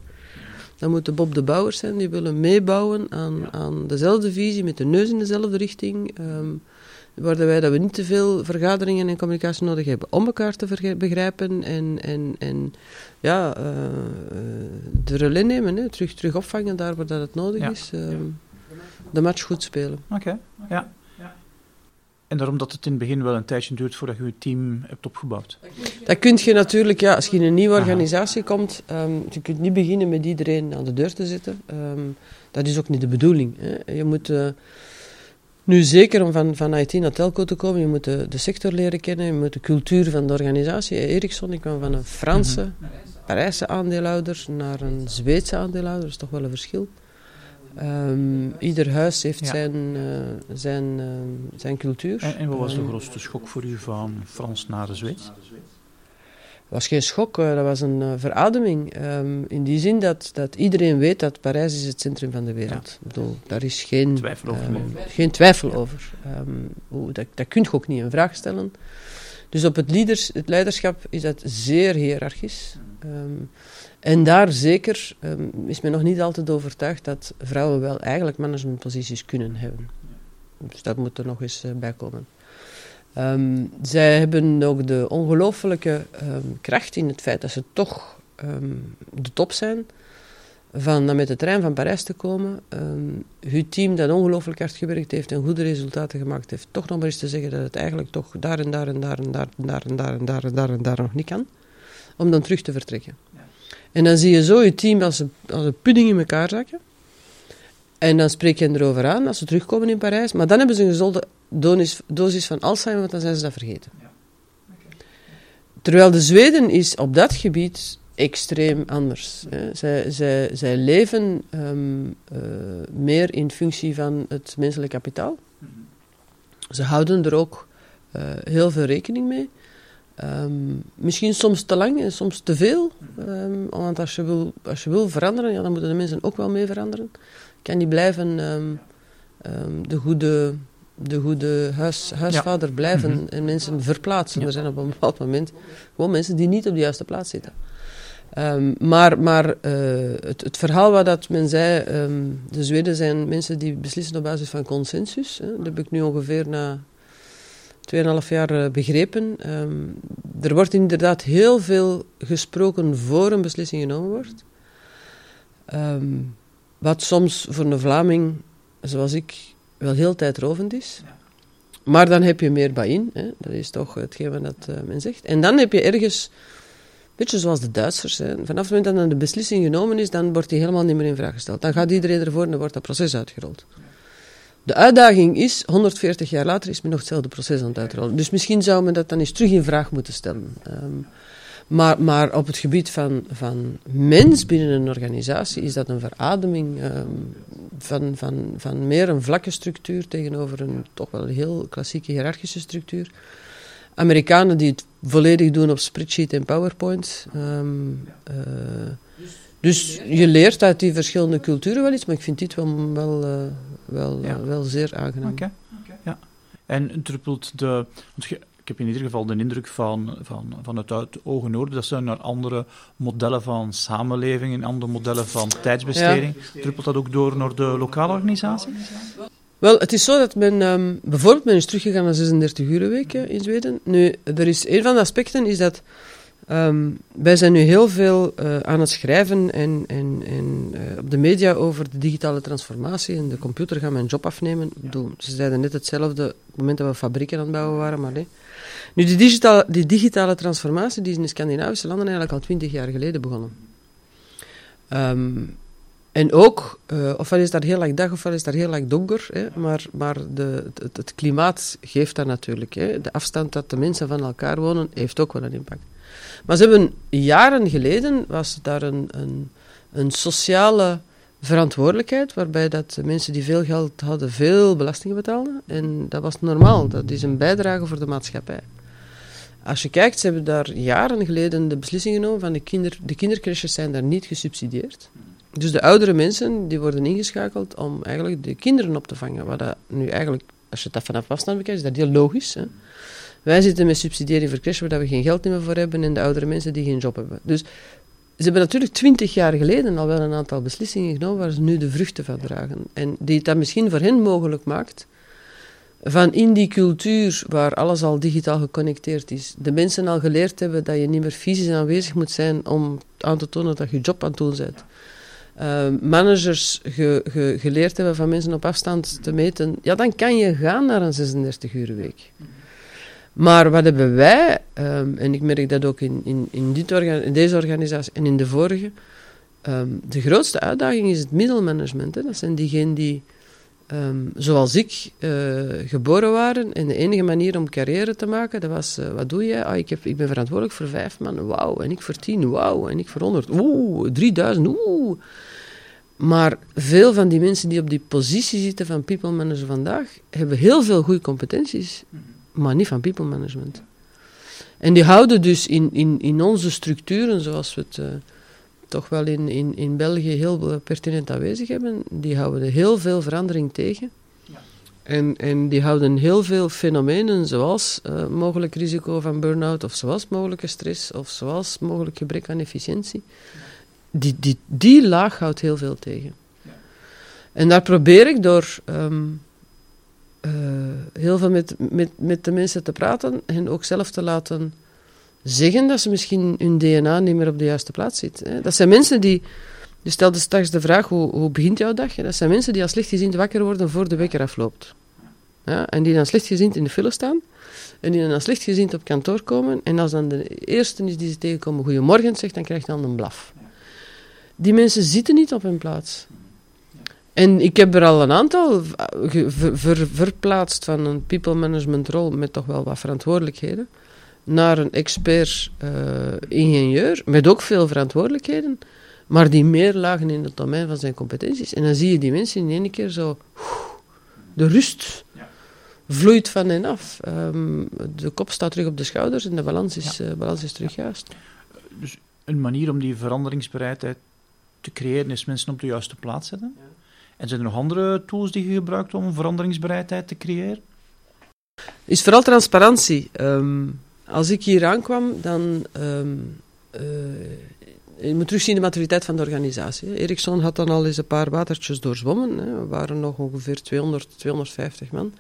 Dan moeten Bob de Bouwers zijn, die willen meebouwen aan, aan dezelfde visie, met de neus in dezelfde richting. Um, Waardoor wij dat we niet te veel vergaderingen en communicatie nodig hebben om elkaar te begrijpen en, en, en ja, uh, de relais nemen, hè, terug, terug opvangen daar waar dat het nodig is. Uh, de match goed spelen. Oké, ja. En daarom dat het in het begin wel een tijdje duurt voordat je je team hebt opgebouwd. Dat kun je natuurlijk, ja, als je in een nieuwe organisatie komt, um, je kunt niet beginnen met iedereen aan de deur te zitten. Um, dat is ook niet de bedoeling. Hè. Je moet... Uh, nu, zeker om van, van IT naar telco te komen, je moet de, de, sector leren kennen, je moet de cultuur van de organisatie. Ericsson, ik kwam van een Franse, mm Parijse aandeelhouder naar een Zweedse aandeelhouder, dat is toch wel een verschil. Um, ieder huis heeft zijn, uh, zijn, uh, zijn cultuur. En, en wat was de ehm, grootste schok voor u van Frans naar de Zweeds? was geen schok, uh, dat was een uh, verademing. Um, in die zin dat, dat iedereen weet dat Parijs is het centrum van de wereld. Ja. Ik bedoel, daar is geen twijfel over. Um, geen twijfel over. Hoe, dat, dat kun je ook niet in vraag stellen. Dus op het, leaders, het leiderschap is dat zeer hiërarchisch. En daar zeker is men nog niet altijd overtuigd dat vrouwen wel eigenlijk managementposities kunnen hebben. Dus dat moet er nog eens uh, bij komen. Um, zij hebben ook de ongelooflijke um, kracht in het feit dat ze toch de top zijn. Van dan met de trein van Parijs te komen. uw team dat ongelooflijk hard gewerkt heeft en goede resultaten gemaakt heeft. Toch nog maar eens te zeggen dat het eigenlijk toch daar en daar en daar en daar en daar en daar en daar en daar en daar nog niet kan. Om dan terug te vertrekken. En dan zie je zo je team als een, als een pudding in elkaar zakken. En dan spreek je erover aan als ze terugkomen in Parijs. Maar dan hebben ze een gezonde dosis, dosis van Alzheimer, want dan zijn ze dat vergeten. Ja. Terwijl de Zweden is op dat gebied extreem anders. Hè. Zij, zij, zij leven um, uh, meer in functie van het menselijk kapitaal. Mhm. Ze houden er ook uh, heel veel rekening mee. Um, misschien soms te lang en soms te veel. Um, want als je, wil, als je wil veranderen, ja, dan moeten de mensen ook wel mee veranderen. Kan niet blijven um, de goede de goede huis, huisvader blijven mhm. en mensen verplaatsen. Er zijn op een bepaald moment gewoon mensen die niet op de juiste plaats zitten. Maar maar uh, het, het, verhaal wat dat men zei, de Zweden zijn mensen die beslissen op basis van consensus. Hè. Dat heb ik nu ongeveer na 2,5 jaar uh, begrepen. Um, er wordt inderdaad heel veel gesproken voor een beslissing genomen wordt. wat soms voor een Vlaming, zoals ik, wel heel tijdrovend is. Ja. Maar dan heb je meer bij Hè. Dat is toch hetgeen wat uh, men zegt. En dan heb je ergens, beetje zoals de Duitsers. Hè. Vanaf het moment dat de beslissing genomen is, dan wordt die helemaal niet meer in vraag gesteld. Dan gaat iedereen ervoor en dan wordt dat proces uitgerold. De uitdaging is, 140 jaar later is men nog hetzelfde proces aan het uitrollen. Dus misschien zou men dat dan eens terug in vraag moeten stellen. Um, maar, maar op het gebied van, van mens binnen een organisatie is dat een verademing um, van, van, van meer een vlakke structuur tegenover een toch wel heel klassieke hiërarchische structuur. Amerikanen die het volledig doen op spreadsheet en PowerPoint. Um, uh, dus je leert uit die verschillende culturen wel iets, maar ik vind dit wel, wel, uh, wel, ja. uh, wel zeer aangenaam. Okay. Okay. Ja. En druppelt de. Want je, ik heb in ieder geval de indruk van, van, van het uit ogen noorden dat ze naar andere modellen van samenleving en andere modellen van tijdsbesteding. Ja. Druppelt dat ook door naar de lokale organisatie? Wel, het is zo dat men, um, bijvoorbeeld, men is teruggegaan naar 36 uur week in Zweden. Nu, er is, een van de aspecten is dat um, wij zijn nu heel veel uh, aan het schrijven en, uh, op de media over de digitale transformatie en de computer gaat mijn job afnemen. Bedoel, ze zeiden net hetzelfde op het moment dat we fabrieken aan het bouwen waren, maar nee. Nu, die digitale, die digitale transformatie die is in de Scandinavische landen eigenlijk al twintig jaar geleden begonnen. Um, en ook, uh, ofwel is daar heel erg dag, ofwel is daar heel erg donker, hè, maar, maar de, het, klimaat geeft dat natuurlijk. Hè. De afstand dat de mensen van elkaar wonen, heeft ook wel een impact. Maar ze hebben jaren geleden, was daar een, een, een sociale verantwoordelijkheid, waarbij dat mensen die veel geld hadden, veel belastingen betaalden. En dat was normaal, dat is een bijdrage voor de maatschappij. Als je kijkt, ze hebben daar jaren geleden de beslissing genomen van de, kinder, de kindercrashes zijn daar niet gesubsidieerd. Dus de oudere mensen die worden ingeschakeld om eigenlijk de kinderen op te vangen. Wat dat nu eigenlijk, als je dat vanaf afstand bekijkt, is dat heel logisch. Hè? Wij zitten met subsidiëring voor crashen waar we geen geld meer voor hebben en de oudere mensen die geen job hebben. Dus ze hebben natuurlijk twintig jaar geleden al wel een aantal beslissingen genomen waar ze nu de vruchten van dragen. En die het dan misschien voor hen mogelijk maakt van in die cultuur waar alles al digitaal geconnecteerd is, de mensen al geleerd hebben dat je niet meer fysisch aanwezig moet zijn om aan te tonen dat je job aan het doen bent. Uh, managers ge, ge, geleerd hebben van mensen op afstand te meten, ja, dan kan je gaan naar een 36 uur week. Maar wat hebben wij, um, en ik merk dat ook in, in, in, dit in deze organisatie en in de vorige, um, de grootste uitdaging is het middelmanagement. Hè. Dat zijn diegenen die, zoals ik, uh, geboren waren. En de enige manier om carrière te maken, dat was, uh, wat doe je? Ah, ik, heb, ik ben verantwoordelijk voor vijf man, wauw. En ik voor tien, wauw. En ik voor honderd, oeh. Drieduizend, oeh. Maar veel van die mensen die op die positie zitten van people manager vandaag, hebben heel veel goede competenties maar niet van people management. En die houden dus in, in, in onze structuren, zoals we het uh, toch wel in, in, in België heel pertinent aanwezig hebben, die houden heel veel verandering tegen. Ja. En, en die houden heel veel fenomenen, zoals uh, mogelijk risico van burn-out, of zoals mogelijke stress, of zoals mogelijk gebrek aan efficiëntie. Ja. Die, die, die laag houdt heel veel tegen. En daar probeer ik door um, uh, heel veel met, met, met de mensen te praten en ook zelf te laten zeggen dat ze misschien hun DNA niet meer op de juiste plaats zit. Hè. Dat zijn mensen die. Je stelde straks de vraag: hoe, hoe begint jouw dag? Dat zijn mensen die als lichtgezind wakker worden voor de wekker afloopt. Ja, en die dan slechtgezind in de file staan. En die dan als lichtgezind op kantoor komen. En als dan de eerste is die ze tegenkomen goedemorgen zegt, dan krijgt dan een blaf. Die mensen zitten niet op hun plaats. En ik heb er al een aantal ver, verplaatst van een people management rol met toch wel wat verantwoordelijkheden naar een expert uh, ingenieur met ook veel verantwoordelijkheden, maar die meer lagen in het domein van zijn competenties. En dan zie je die mensen in één keer zo de rust vloeit van hen af. Um, de kop staat terug op de schouders en de balans is, ja. uh, balans is terug juist. Dus een manier om die veranderingsbereidheid te creëren is mensen op de juiste plaats zetten? Ja. En zijn er nog andere tools die je gebruikt om veranderingsbereidheid te creëren? Is vooral transparantie. Um, als ik hier aankwam, dan. Um, uh, je moet terugzien de maturiteit van de organisatie. Ericsson had dan al eens een paar watertjes doorzwommen. Hè. We waren nog ongeveer 200, 250 man.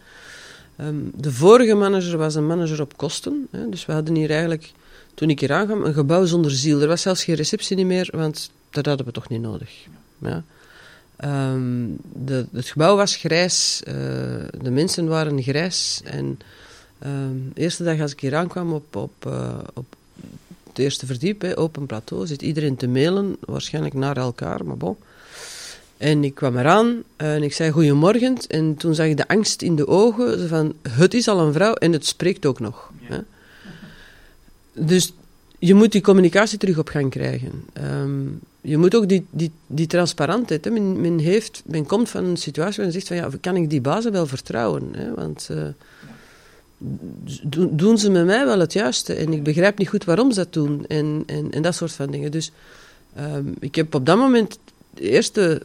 Um, de vorige manager was een manager op kosten. Hè. Dus we hadden hier eigenlijk, toen ik hier aankwam, een gebouw zonder ziel. Er was zelfs geen receptie meer, want dat hadden we toch niet nodig. Ja. Um, de, het gebouw was grijs, uh, de mensen waren grijs. En um, de eerste dag als ik hier aankwam op, op, uh, op het eerste verdiep, hè, open plateau, zit iedereen te mailen, waarschijnlijk naar elkaar, maar bon. En ik kwam eraan en ik zei goedemorgen. En toen zag ik de angst in de ogen van het is al een vrouw en het spreekt ook nog. Ja. Hè. Dus je moet die communicatie terug op gang krijgen. Um, je moet ook die, die, die transparantheid. Men, men, heeft, men komt van een situatie waar men zegt van ja, kan ik die bazen wel vertrouwen? Hè? Want uh, doen ze met mij wel het juiste? En ik begrijp niet goed waarom ze dat doen. En, en, en dat soort van dingen. Dus um, ik heb op dat moment de eerste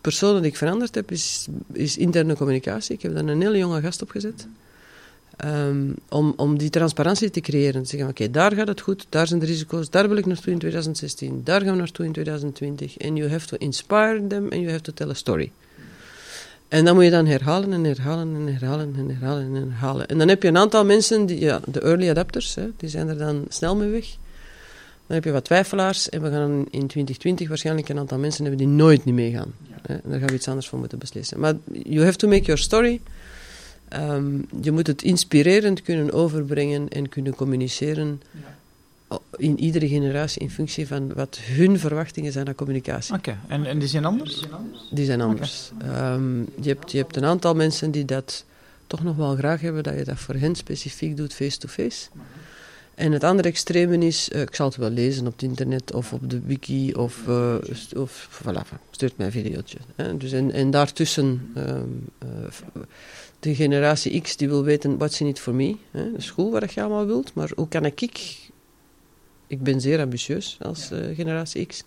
persoon die ik veranderd heb, is, is interne communicatie. Ik heb daar een hele jonge gast op gezet. Um, om, om die transparantie te creëren. Te zeggen, oké, okay, daar gaat het goed, daar zijn de risico's, daar wil ik naartoe in 2016, daar gaan we naartoe in 2020. En you have to inspire them and you have to tell a story. En dan moet je dan herhalen en herhalen en herhalen en herhalen en herhalen. En dan heb je een aantal mensen, die, ja, de early adapters, hè, die zijn er dan snel mee weg. Dan heb je wat twijfelaars en we gaan in 2020 waarschijnlijk een aantal mensen hebben die nooit niet meegaan. Ja. Daar gaan we iets anders voor moeten beslissen. Maar you have to make your story... Um, je moet het inspirerend kunnen overbrengen en kunnen communiceren ja. in iedere generatie in functie van wat hun verwachtingen zijn aan communicatie. Oké, okay. en, en die zijn anders? Die zijn anders. Okay. Um, je, hebt, je hebt een aantal mensen die dat toch nog wel graag hebben, dat je dat voor hen specifiek doet face-to-face. -face. En het andere extreme is, uh, ik zal het wel lezen op het internet of op de wiki of, uh, of voilà, stuurt mij een videootje. Hè. Dus en, en daartussen um, uh, de generatie X die wil weten, what's in it for me? Hè? De school wat je allemaal wilt, maar hoe kan ik, ik ben zeer ambitieus als generatie X,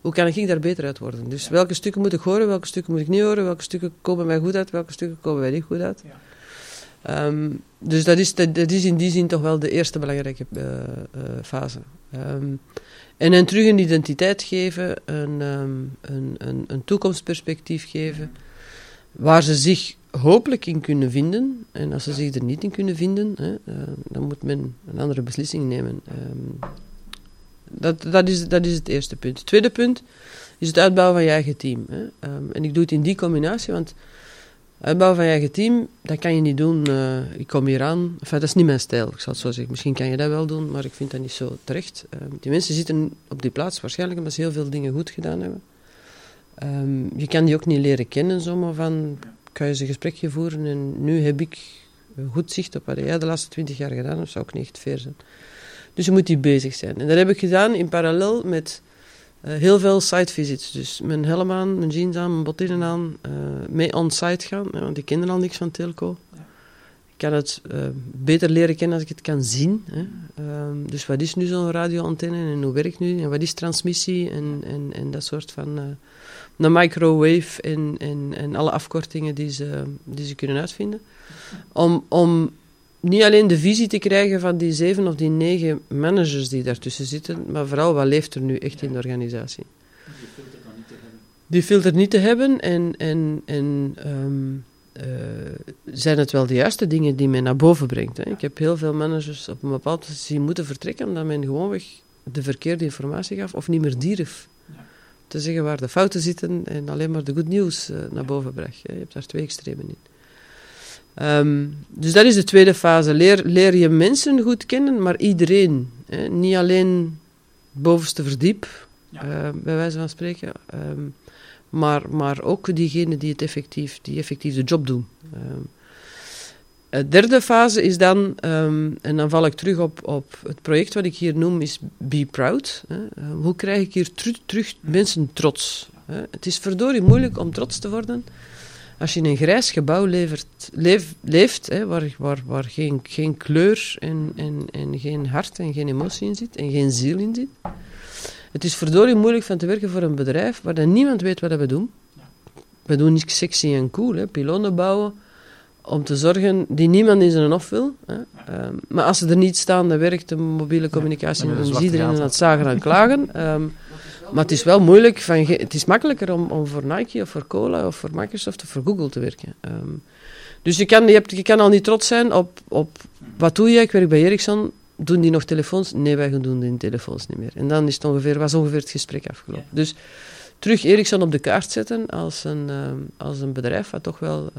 hoe kan ik daar beter uit worden? Dus welke stukken moet ik horen, welke stukken moet ik niet horen, welke stukken komen mij goed uit, welke stukken komen mij niet goed uit? Ja. Um, dus dat is, dat, is in die zin toch wel de eerste belangrijke uh, uh, fase. Um, en hen terug een identiteit geven, een, um, een, een, een, toekomstperspectief geven, waar ze zich hopelijk in kunnen vinden. En als ze zich er niet in kunnen vinden, hè, uh, dan moet men een andere beslissing nemen. dat, dat, is, dat is het eerste punt. Het tweede punt is het uitbouwen van je eigen team. Hè. en ik doe het in die combinatie, want Uitbouwen van je eigen team, dat kan je niet doen. Uh, ik kom hier aan. Enfin, dat is niet mijn stijl, ik zal zo zeggen. Misschien kan je dat wel doen, maar ik vind dat niet zo terecht. Uh, die mensen zitten op die plaats waarschijnlijk omdat ze heel veel dingen goed gedaan hebben. Um, je kan die ook niet leren kennen, zomaar van... Kan je eens een gesprekje voeren en nu heb ik goed zicht op wat jij de laatste twintig jaar gedaan hebt. zou ook niet fair zijn. Dus je moet die bezig zijn. En dat heb ik gedaan in parallel met uh, heel veel site visits. Dus mijn helm aan, mijn jeans aan, mijn bottinen aan. Uh, mee on-site gaan, want ik ken al niks van telco. Ik kan het uh, beter leren kennen als ik het kan zien. Hè. Ehm, dus wat is nu zo'n radioantenne en hoe werkt nu? En wat is transmissie en, en, en dat soort van... een microwave en, en, en alle afkortingen die ze, die ze kunnen uitvinden. Om, om niet alleen de visie te krijgen van die zeven of die negen managers die daartussen zitten, maar vooral wat leeft er nu echt in de organisatie. Die filter niet te hebben. Die filter niet te hebben en, en, en um, uh, zijn het wel de juiste dingen die men naar boven brengt. Hè? Ik heb heel veel managers op een bepaald moment zien moeten vertrekken omdat men gewoonweg de verkeerde informatie gaf of niet meer durf te zeggen waar de fouten zitten en alleen maar de good news uh, naar boven bracht. Je hebt daar twee extremen in. Um, dus dat is de tweede fase. Leer, leer je mensen goed kennen, maar iedereen. Hè? Niet alleen het bovenste verdiep, ja. uh, bij wijze van spreken. Um, maar, maar ook diegenen die, het effectief, die effectief de job doen. Um, de derde fase is dan, en dan val ik terug op, op het project wat ik hier noem, is Be Proud. Hè? Uh, hoe krijg ik hier terug, mensen trots? Hè? Het is verdorie moeilijk om trots te worden als je in een grijs gebouw levert, leef, leeft, hè, waar, waar, waar geen, geen kleur en, en, en geen hart en geen emotie in zit en geen ziel in zit. Het is verdorie moeilijk van te werken voor een bedrijf waar dan niemand weet wat we doen. We doen niet sexy en cool, hè, bouwen om te zorgen die niemand in zijn hof wil. Hè. Um, maar als ze er niet staan, dan werkt de mobiele communicatie en dan is iedereen aan het zagen en klagen. Um, maar het is wel moeilijk, van, het is makkelijker om, om voor Nike of voor Cola of voor Microsoft of voor Google te werken. Um, dus je kan, je, hebt, je kan al niet trots zijn op, op wat doe je? Ik werk bij Ericsson. Doen die nog telefoons? Nee, wij doen die telefoons niet meer. En dan is het ongeveer, was ongeveer het gesprek afgelopen. Dus terug Ericsson op de kaart zetten als een, als een bedrijf wat toch wel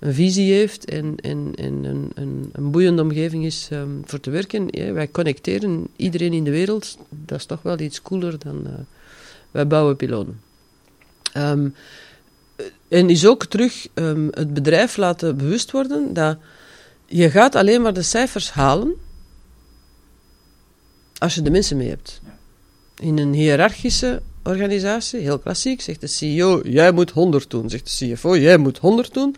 een visie heeft en, en, en een, een, een boeiende omgeving is um, voor te werken. Ja, wij connecteren iedereen in de wereld. Dat is toch wel iets cooler dan uh, wij bouwen pilonen. Um, en is ook terug um, het bedrijf laten bewust worden dat je gaat alleen maar de cijfers halen als je de mensen mee hebt. In een hiërarchische organisatie, heel klassiek, zegt de CEO, jij moet 100 doen. Zegt de CFO, jij moet 100 doen.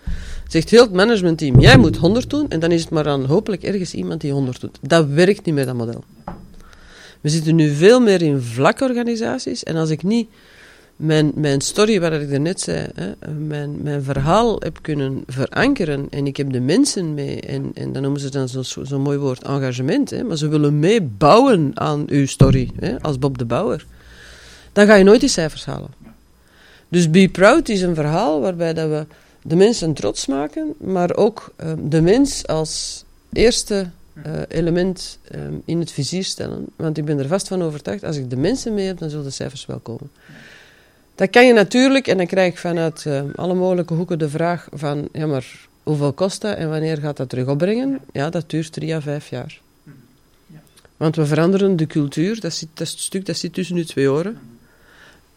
Zegt heel het managementteam, jij moet 100 doen. En dan is het maar aan hopelijk ergens iemand die 100 doet. Dat werkt niet met dat model. We zitten nu veel meer in vlakorganisaties. En als ik niet mijn, mijn story, wat ik net zei, hè, mijn, mijn verhaal heb kunnen verankeren en ik heb de mensen mee, en, en dan noemen ze dan zo'n zo, zo mooi woord engagement, hè, maar ze willen meebouwen aan uw story, hè, als Bob de Bouwer dan ga je nooit die cijfers halen. Dus Be Proud is een verhaal waarbij dat we de mensen trots maken, maar ook um, de mens als eerste uh, element um, in het vizier stellen. Want ik ben er vast van overtuigd, als ik de mensen mee heb, dan zullen de cijfers wel komen. Dat kan je natuurlijk, en dan krijg ik vanuit uh, alle mogelijke hoeken de vraag van, ja maar hoeveel kost dat en wanneer gaat dat terug opbrengen? Ja, dat duurt drie à vijf jaar. Want we veranderen de cultuur, dat, zit, dat, stuk dat zit tussen nu twee oren.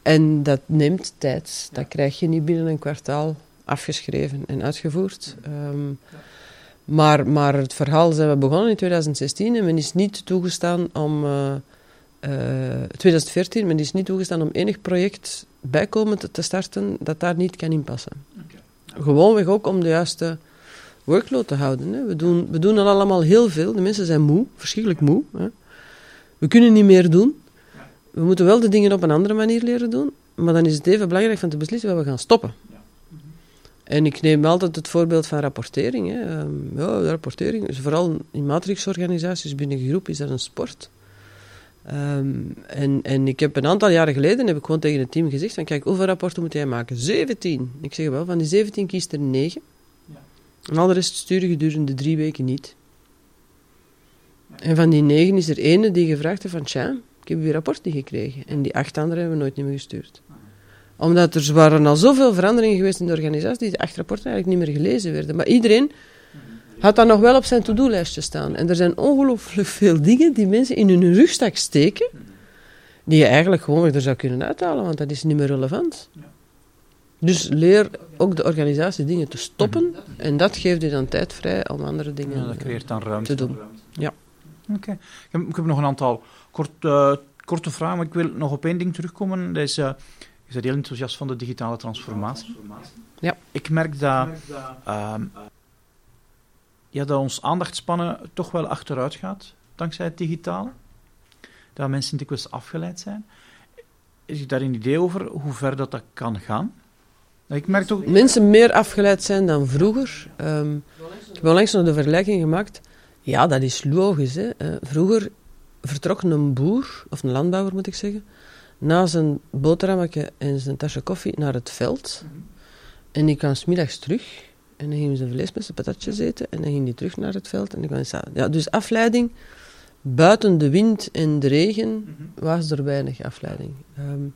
En dat neemt tijd. Dat krijg je niet binnen een kwartaal afgeschreven en uitgevoerd. Um, Maar, maar het verhaal zijn we begonnen in 2016 en men is niet toegestaan om... Uh, uh, 2014, men is niet toegestaan om enig project bijkomend te starten dat daar niet kan inpassen. Okay. Gewoonweg ook om de juiste workload te houden. Hè. We, doen, we doen al allemaal heel veel. De mensen zijn moe, verschrikkelijk moe. Hè. We kunnen niet meer doen. We moeten wel de dingen op een andere manier leren doen. Maar dan is het even belangrijk van te beslissen waar we gaan stoppen. En ik neem altijd het voorbeeld van rapportering. Hè. Um, ja, de rapportering, is vooral in matrixorganisaties binnen een groep, is dat een sport. Um, en, en ik heb een aantal jaren geleden heb ik gewoon tegen het team gezegd: van, Kijk, hoeveel rapporten moet jij maken? 17. Ik zeg wel, van die 17 kiest er 9. Ja. En al de rest sturen gedurende drie weken niet. En van die 9 is er ene die gevraagd heeft: van, Tja, ik heb uw rapport niet gekregen. En die acht anderen hebben we nooit meer gestuurd omdat er waren al zoveel veranderingen geweest in de organisatie, die de acht rapporten eigenlijk niet meer gelezen werden. Maar iedereen had dat nog wel op zijn to-do-lijstje staan. En er zijn ongelooflijk veel dingen die mensen in hun rugzak steken, die je eigenlijk gewoon er zou kunnen uithalen, want dat is niet meer relevant. Dus leer ook de organisatie dingen te stoppen en dat geeft je dan tijd vrij om andere dingen ja, dat creëert dan ruimte. te doen. Ja. Oké. Ik, heb nog een aantal kort, uh, korte vragen, maar ik wil nog op één ding terugkomen. Dat is, uh, je bent heel enthousiast van de digitale transformatie. Ja. Ik merk dat, uh, ja, dat ons aandachtspannen toch wel achteruit gaat, dankzij het digitale. Dat mensen dikwijls afgeleid zijn. Is je daar een idee over hoe ver dat, dat kan gaan? Ik merk toch... Mensen meer afgeleid zijn dan vroeger. Um, ik heb onlangs nog de vergelijking gemaakt. Ja, dat is logisch. Hè. Uh, vroeger vertrok een boer, of een landbouwer moet ik zeggen, na zijn boterhammetje en zijn tasje koffie naar het veld. Mhm. En die kwam smiddags terug. En dan gingen ze vlees met zijn patatjes eten. En dan ging hij terug naar het veld. En dan kwam Ja, dus afleiding. Buiten de wind en de regen mhm. was er weinig afleiding. Ehm,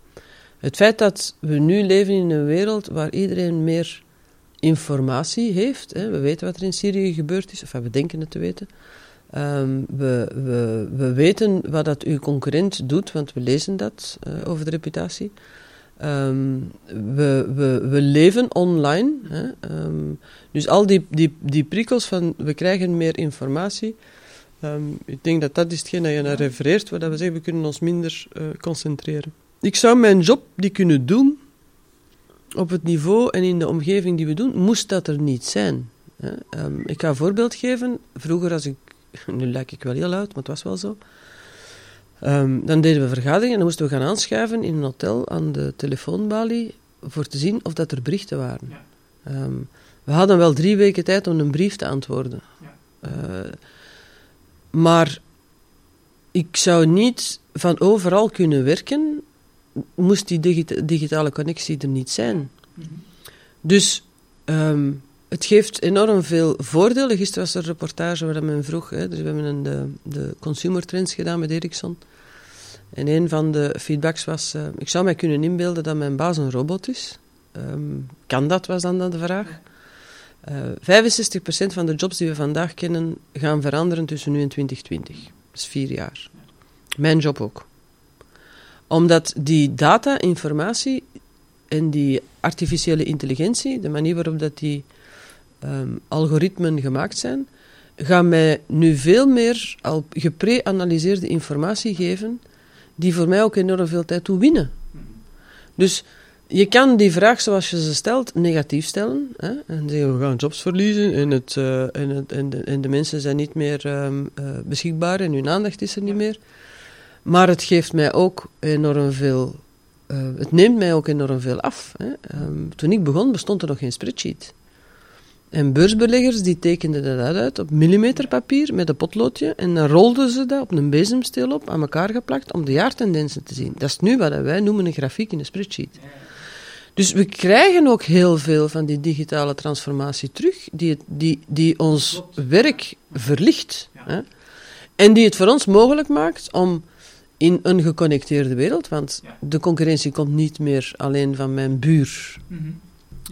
het feit dat we nu leven in een wereld waar iedereen meer informatie heeft. Hè, we weten wat er in Syrië gebeurd is, of we denken het te weten. Um, we, we, we weten wat dat uw concurrent doet, want we lezen dat uh, over de reputatie. Um, we, we, we leven online. Hè? Um, dus al die, die, die prikkels van we krijgen meer informatie. ik denk dat dat is hetgeen dat je naar refereert, waar we zeggen we kunnen ons minder uh, concentreren. Ik zou mijn job die kunnen doen op het niveau en in de omgeving die we doen, moest dat er niet zijn. Hè? ik ga een voorbeeld geven. Vroeger als ik nu lijk ik wel heel oud, maar het was wel zo. Um, dan deden we vergaderingen en dan moesten we gaan aanschuiven in een hotel aan de telefoonbalie voor te zien of dat er berichten waren. Ja. Um, we hadden wel drie weken tijd om een brief te antwoorden. Ja. Uh, maar ik zou niet van overal kunnen werken, moest die digitale connectie er niet zijn. Mm -hmm. Dus um, het geeft enorm veel voordelen. Gisteren was er een reportage waar men vroeg, dus we hebben een, de, de consumer trends gedaan met Ericsson. En een van de feedbacks was, uh, ik zou mij kunnen inbeelden dat mijn baas een robot is. Um, kan dat, was dan, dan de vraag. Uh, eh, 65% van de jobs die we vandaag kennen gaan veranderen tussen nu en 2020. Dat is vier jaar. Mijn job ook. Omdat die data, informatie en die artificiële intelligentie, de manier waarop dat die um, algoritmen gemaakt zijn, gaan mij nu veel meer al gepre-analyseerde informatie geven, die voor mij ook enorm veel tijd toe winnen. Dus je kan die vraag zoals je ze stelt negatief stellen. Hè? En zeggen we gaan jobs verliezen en, het, uh, en, het, en, de, en de mensen zijn niet meer um, uh, beschikbaar en hun aandacht is er niet meer. Maar het geeft mij ook enorm veel. Uh, het neemt mij ook enorm veel af. Hè? Um, toen ik begon bestond er nog geen spreadsheet. En beursbeleggers die tekenden dat uit op millimeterpapier met een potloodje en dan rolden ze dat op een bezemsteel op, aan elkaar geplakt, om de jaartendensen te zien. Dat is nu wat wij noemen een grafiek in een spreadsheet. Dus we krijgen ook heel veel van die digitale transformatie terug, die, die, die ons werk verlicht. Hè? En die het voor ons mogelijk maakt om in een geconnecteerde wereld, want de concurrentie komt niet meer alleen van mijn buur.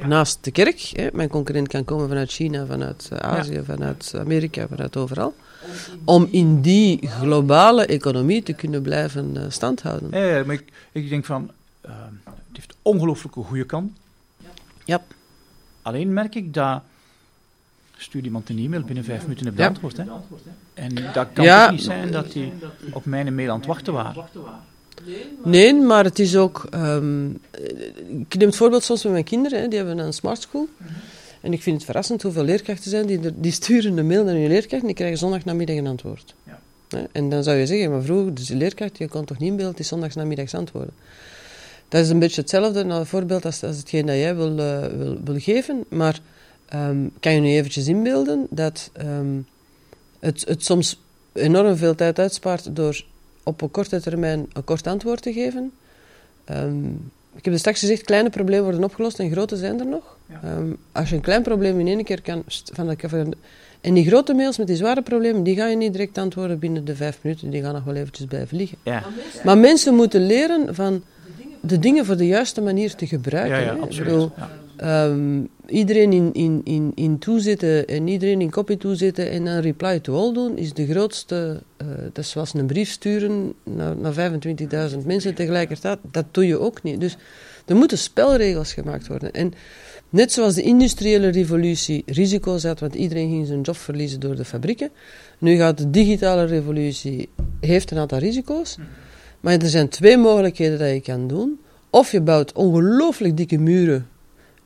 Naast de kerk, hè, mijn concurrent kan komen vanuit China, vanuit eh, Azië, vanuit Amerika, vanuit overal. Om in die globale economie te kunnen blijven uh, standhouden. Ja, maar ik, ik denk van, uh, het heeft ongelooflijk een goede kant. Ja. Alleen merk ik dat stuur iemand een e-mail, binnen vijf minuten heb je antwoord. Hè? En dat kan ja. niet zijn dat die op mijn mail aan het wachten waren. Nee, maar het is ook... Um, ik neem het voorbeeld soms met mijn kinderen, hè, die hebben een smart school. En ik vind het verrassend hoeveel leerkrachten zijn die, die sturen een mail naar hun leerkracht en die krijgen zondagnamiddag een antwoord. Ja. En dan zou je zeggen, maar vroeger, dus de leerkracht, je kon toch niet in beeld die zondagsnamiddags antwoorden. Dat is een beetje hetzelfde nou, voorbeeld als, als hetgeen dat jij wil, uh, wil, wil, geven, maar um, kan je nu eventjes inbeelden dat um, het, het soms enorm veel tijd uitspaart door op een korte termijn een kort antwoord te geven. Um, ik heb het straks gezegd, kleine problemen worden opgelost en grote zijn er nog. Um, als je een klein probleem in één keer kan... Van de, en die grote mails met die zware problemen, die ga je niet direct antwoorden binnen de vijf minuten. Die gaan nog wel eventjes blijven liggen. Ja. Maar mensen moeten leren van de dingen voor de juiste manier te gebruiken. Ja, ja, absoluut. Um, iedereen in, in, in, in toezitten en iedereen in copy toezitten en een reply to all doen, is de grootste. Uh, dat is zoals een brief sturen naar, naar 25.000 mensen tegelijkertijd. Dat doe je ook niet. Dus er moeten spelregels gemaakt worden. En net zoals de industriële revolutie risico's had, want iedereen ging zijn job verliezen door de fabrieken. Nu gaat de digitale revolutie, heeft een aantal risico's. Maar er zijn twee mogelijkheden dat je kan doen. Of je bouwt ongelooflijk dikke muren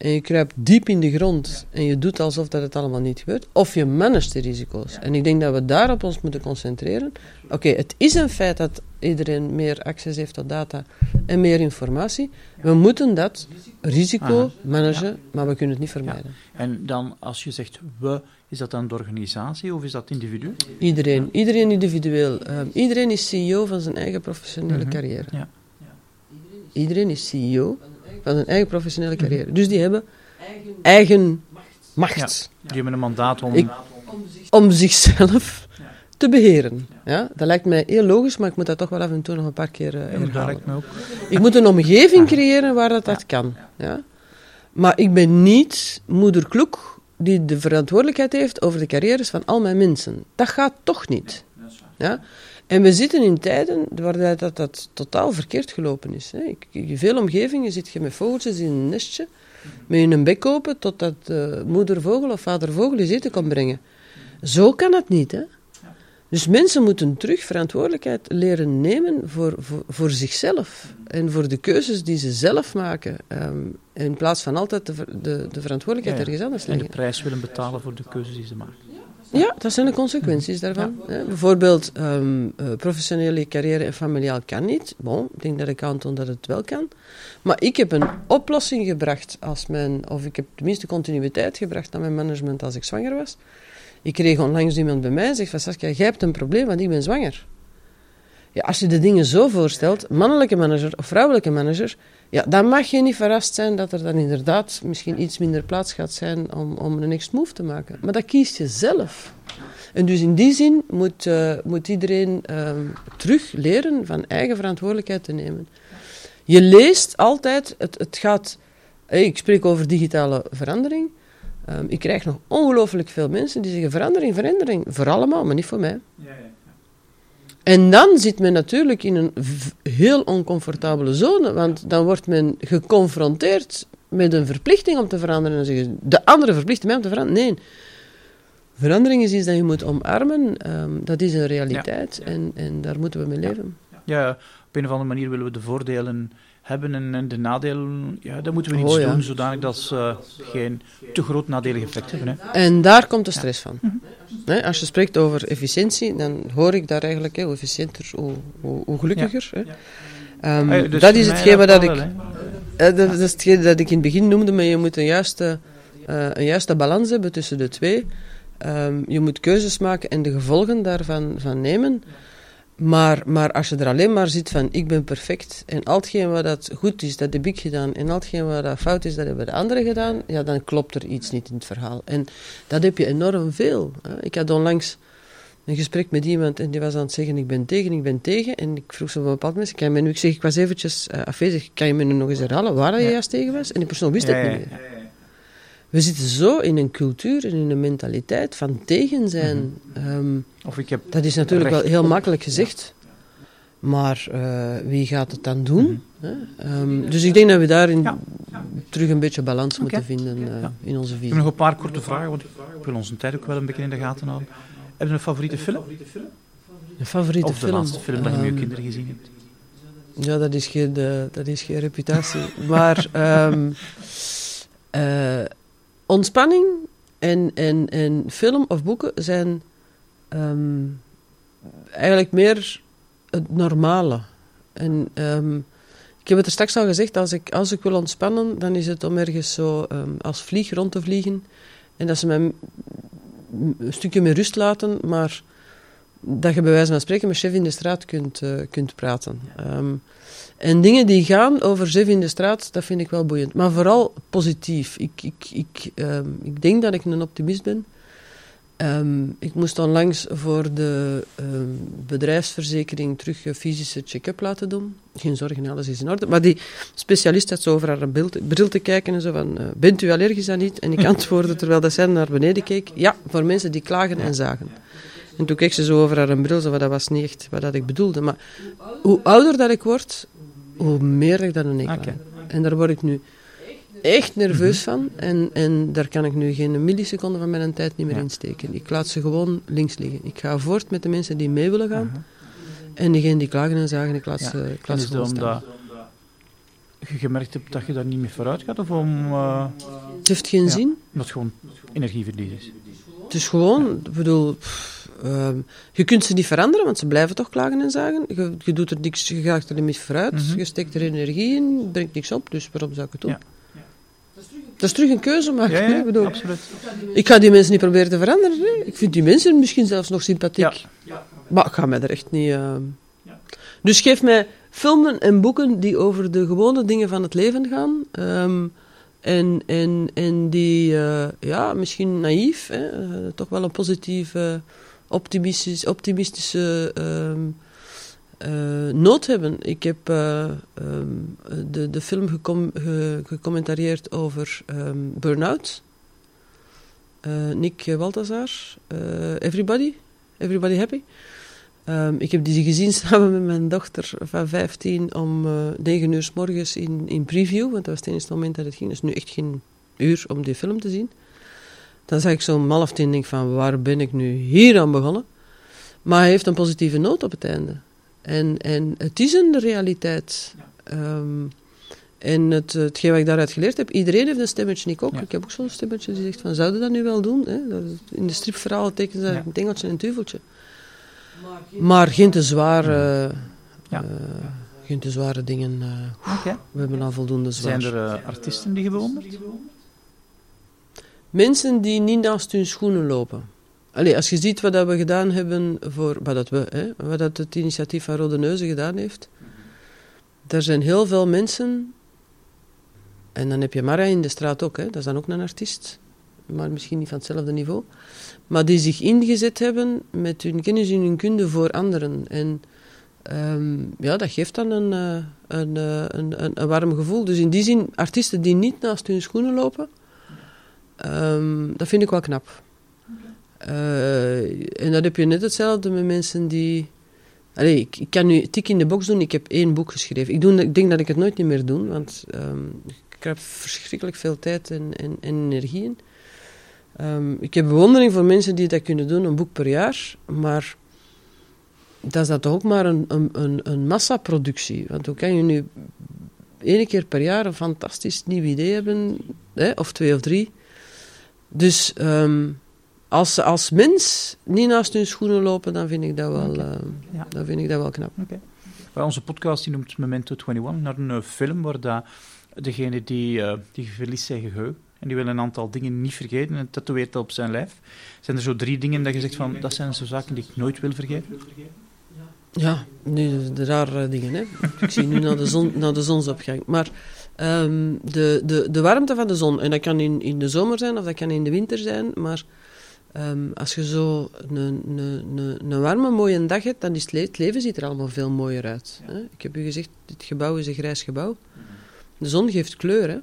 en je kruipt diep in de grond en je doet alsof dat het allemaal niet gebeurt, of je managt de risico's. En ik denk dat we daarop ons moeten concentreren. Oké, het is een feit dat iedereen meer access heeft tot data en meer informatie. We moeten dat risico managen, maar we kunnen het niet vermijden. En dan, als je zegt we, is dat dan de organisatie of is dat individu? Iedereen, iedereen individueel. Ehm, iedereen is CEO van zijn eigen professionele mhm. carrière. Ja. Iedereen is CEO van hun eigen professionele carrière. Dus die hebben eigen macht. die hebben een mandaat om... om zichzelf te beheren. Ja, dat lijkt mij heel logisch, maar ik moet dat toch wel af en toe nog een paar keer uh, herhalen. Ik moet een omgeving creëren waar dat, dat kan. Ja? Maar ik ben niet moeder Kloek die de verantwoordelijkheid heeft over de carrières van al mijn mensen. Dat gaat toch niet. Ja? En we zitten in tijden waar dat, dat, totaal verkeerd gelopen is. Hè. In veel omgevingen zit je met vogeltjes in een nestje, met een bek open, totdat uh, moeder vogel of vader vogel je eten kan brengen. Zo kan het niet. Hè. Dus mensen moeten terug verantwoordelijkheid leren nemen voor, voor, voor zichzelf. En voor de keuzes die ze zelf maken. Ehm, in plaats van altijd de, de, de verantwoordelijkheid ergens anders leggen. En de prijs willen betalen voor de keuzes die ze maken. Ja, dat zijn de consequenties daarvan. bijvoorbeeld, um, professionele carrière en familiaal kan niet. Bon, ik denk dat ik aantoon dat het wel kan. Maar ik heb een oplossing gebracht als mijn, of ik heb tenminste continuïteit gebracht naar mijn management als ik zwanger was. Ik kreeg onlangs iemand bij mij en zegt van Saskia, jij hebt een probleem, want ik ben zwanger. Ja, als je de dingen zo voorstelt, mannelijke manager of vrouwelijke manager, ja, dan mag je niet verrast zijn dat er dan inderdaad misschien iets minder plaats gaat zijn om, om een next move te maken. Maar dat kiest je zelf. En dus in die zin moet, uh, moet iedereen uh, terug leren van eigen verantwoordelijkheid te nemen. Je leest altijd, het, het gaat, hey, ik spreek over digitale verandering. Um, ik krijg nog ongelooflijk veel mensen die zeggen verandering, verandering. Voor allemaal, maar niet voor mij. Ja. En dan zit men natuurlijk in een heel oncomfortabele zone, want dan wordt men geconfronteerd met een verplichting om te veranderen. En zeggen de andere verplicht mij om te veranderen. Nee. Verandering is iets dat je moet omarmen. Ehm, dat is een realiteit en, en daar moeten we mee leven. Ja, op een of andere manier willen we de voordelen hebben en, en de nadelen, ja, dat moeten we niet oh, doen, zodanig dat ze geen te groot nadelig effect hebben. Hè. En daar komt de stress van. Mhm. als je spreekt over efficiëntie, dan hoor ik daar eigenlijk, hè, hoe efficiënter, hoe, hoe, gelukkiger. Hè. Um, dus dat is hetgeen dat ik... Uh, dat, is hetgeen dat ik in het begin noemde, maar je moet een juiste, uh, een juiste balans hebben tussen de twee. Um, je moet keuzes maken en de gevolgen daarvan van nemen. Maar, maar als je er alleen maar zit van ik ben perfect en al hetgeen wat dat goed is, dat heb ik gedaan en al hetgeen wat dat fout is, dat hebben de anderen gedaan, ja, dan klopt er iets niet in het verhaal. En dat heb je enorm veel. Hè. Ik had onlangs een gesprek met iemand en die was aan het zeggen ik ben tegen, ik ben tegen. En ik vroeg zo op een bepaald moment, kan je me nu, ik zeg ik was eventjes uh, afwezig, kan je me nu nog eens herhalen waar je juist tegen was? En die persoon wist het niet meer. We zitten zo in een cultuur en in een mentaliteit van tegen zijn. Mhm. Ehm, of ik heb dat is natuurlijk wel heel makkelijk gezegd. Maar uh, wie gaat het dan doen? Hè? Ehm, dus ik denk dat we daarin terug een beetje balans moeten vinden uh, in onze visie. Ik heb nog een paar korte vragen, want ik wil onze tijd ook wel een beetje in de gaten houden. Heb je een favoriete film? Een favoriete of de film? laatste film dat je met je ehm, kinderen gezien hebt? Ja, dat is geen, uh, dat is geen reputatie. maar um, uh, ontspanning en, en, en film of boeken zijn um, eigenlijk meer het normale. En um, ik heb het er straks al gezegd, als ik, als ik wil ontspannen, dan is het om ergens zo um, als vlieg rond te vliegen. En dat ze mij een stukje meer rust laten, maar dat je bij wijze van spreken met chef in de straat kunt, uh, kunt praten. Um, en dingen die gaan over chef in de straat, dat vind ik wel boeiend. Maar vooral positief. Ik, ik, ik, um, ik denk dat ik een optimist ben. Um, ik moest onlangs voor de um, bedrijfsverzekering terug een fysische check-up laten doen. Geen zorgen, alles is in orde. Maar die specialist had zo over haar beeld, bril te kijken en zo van, uh, bent u allergisch aan niet? En ik antwoordde terwijl dat zij naar beneden keek, ja, voor mensen die klagen en zagen. En toen keek ze zo over haar bril, zo, dat was niet echt wat dat ik bedoelde. Maar hoe ouder dat ik word, hoe meer ik dat een ik okay. En daar word ik nu echt nerveus van. En, en daar kan ik nu geen milliseconde van mijn tijd niet meer ja. insteken. Ik laat ze gewoon links liggen. Ik ga voort met de mensen die mee willen gaan. Uh -huh. En diegenen die klagen en zagen, ik laat ja. ze, ik laat ze gewoon staan. je gemerkt hebt dat je daar niet meer vooruit gaat? Of om, uh... Het heeft geen ja, zin. Omdat het gewoon energieverlies is. Het is gewoon, ik bedoel... Pff, uh, je kunt ze niet veranderen, want ze blijven toch klagen en zagen. Je, je doet er niks, je gaat er niet vooruit. Mm -hmm. Je steekt er energie in, brengt niks op, dus waarom zou ik het doen? Ja. Dat is terug een keuze maken. Ja, ja, ik, bedoel, absoluut. ik ga die mensen niet proberen te veranderen. Nee. Ik vind die mensen misschien zelfs nog sympathiek. Ja. Maar ik ga mij er echt niet... Uh... Dus geef mij filmen en boeken die over de gewone dingen van het leven gaan. Um, en, en, en die, uh, ja, misschien naïef, hè, uh, toch wel een positieve, optimistisch, optimistische... Um, uh, nood hebben. Ik heb uh, um, de, de film gecom ge gecommentarieerd over um, Burnout. Uh, Nick Waltazar, Everybody, Everybody Happy. Ik heb die gezien samen met mijn dochter van 15 om 9 uur s morgens in, in preview, want dat was het enige moment dat het ging. Is nu echt geen uur om die film te zien. Dan zag ik zo'n half tien en denk van, waar ben ik nu hier aan begonnen? Maar hij heeft een positieve noot op het einde. En, en het is een realiteit. Ja. Um, en het, hetgeen wat ik daaruit geleerd heb, iedereen heeft een stemmetje, ik ook. Ja. Ik heb ook zo'n stemmetje die zegt van, zouden dat nu wel doen? Hè? In de stripverhalen tekenen ze ja. een engeltje en een tuveltje. Maar geen te zware, ja. uh, geen te zware dingen. Uh, okay. We hebben al voldoende zwaar. Zijn er uh, artiesten die je bewondert? Mensen die niet naast hun schoenen lopen. Allee, als je ziet wat dat we gedaan hebben voor, wat dat we, hè, wat dat het initiatief van Rode Neuzen gedaan heeft. Er zijn heel veel mensen, en dan heb je Mara in de straat ook, hè, dat is dan ook een artiest, maar misschien niet van hetzelfde niveau, maar die zich ingezet hebben met hun kennis en hun kunde voor anderen. En um, ja, dat geeft dan een, een, een, een, een warm gevoel. Dus in die zin, artiesten die niet naast hun schoenen lopen, um, dat vind ik wel knap. Uh, en dat heb je net hetzelfde met mensen die... Ik, kan nu tik in de box doen, ik heb één boek geschreven. Ik, doe, ik denk dat ik het nooit niet meer doe, want um, ik heb verschrikkelijk veel tijd en, en, en energie in. Um, ik heb bewondering voor mensen die dat kunnen doen, een boek per jaar, maar dat is dat toch ook maar een, een, een, een massaproductie. Want hoe kan je nu één keer per jaar een fantastisch nieuw idee hebben, hè, of twee of drie. Dus... Um, als ze als mens niet naast hun schoenen lopen, dan vind ik dat wel, okay. uh, ja. dan vind ik dat wel knap. Okay. Bij onze podcast die noemt Memento 21 naar een uh, film waar dat degene die, uh, die verliest zijn geheugen en die wil een aantal dingen niet vergeten en tatoeëert dat op zijn lijf. Zijn er zo drie dingen dat je zegt van dat zijn zo zaken die ik nooit wil vergeten? Ja, nu de rare dingen. Hè. ik zie nu naar de, zon, naar de zonsopgang. Maar um, de, de, de warmte van de zon, en dat kan in, in de zomer zijn of dat kan in de winter zijn, maar Um, als je zo een, een, een, een, warme, mooie dag hebt, dan is het, le het leven ziet er allemaal veel mooier uit. Ja. Hè? Ik heb u gezegd, dit gebouw is een grijs gebouw. De zon geeft kleur. Hè?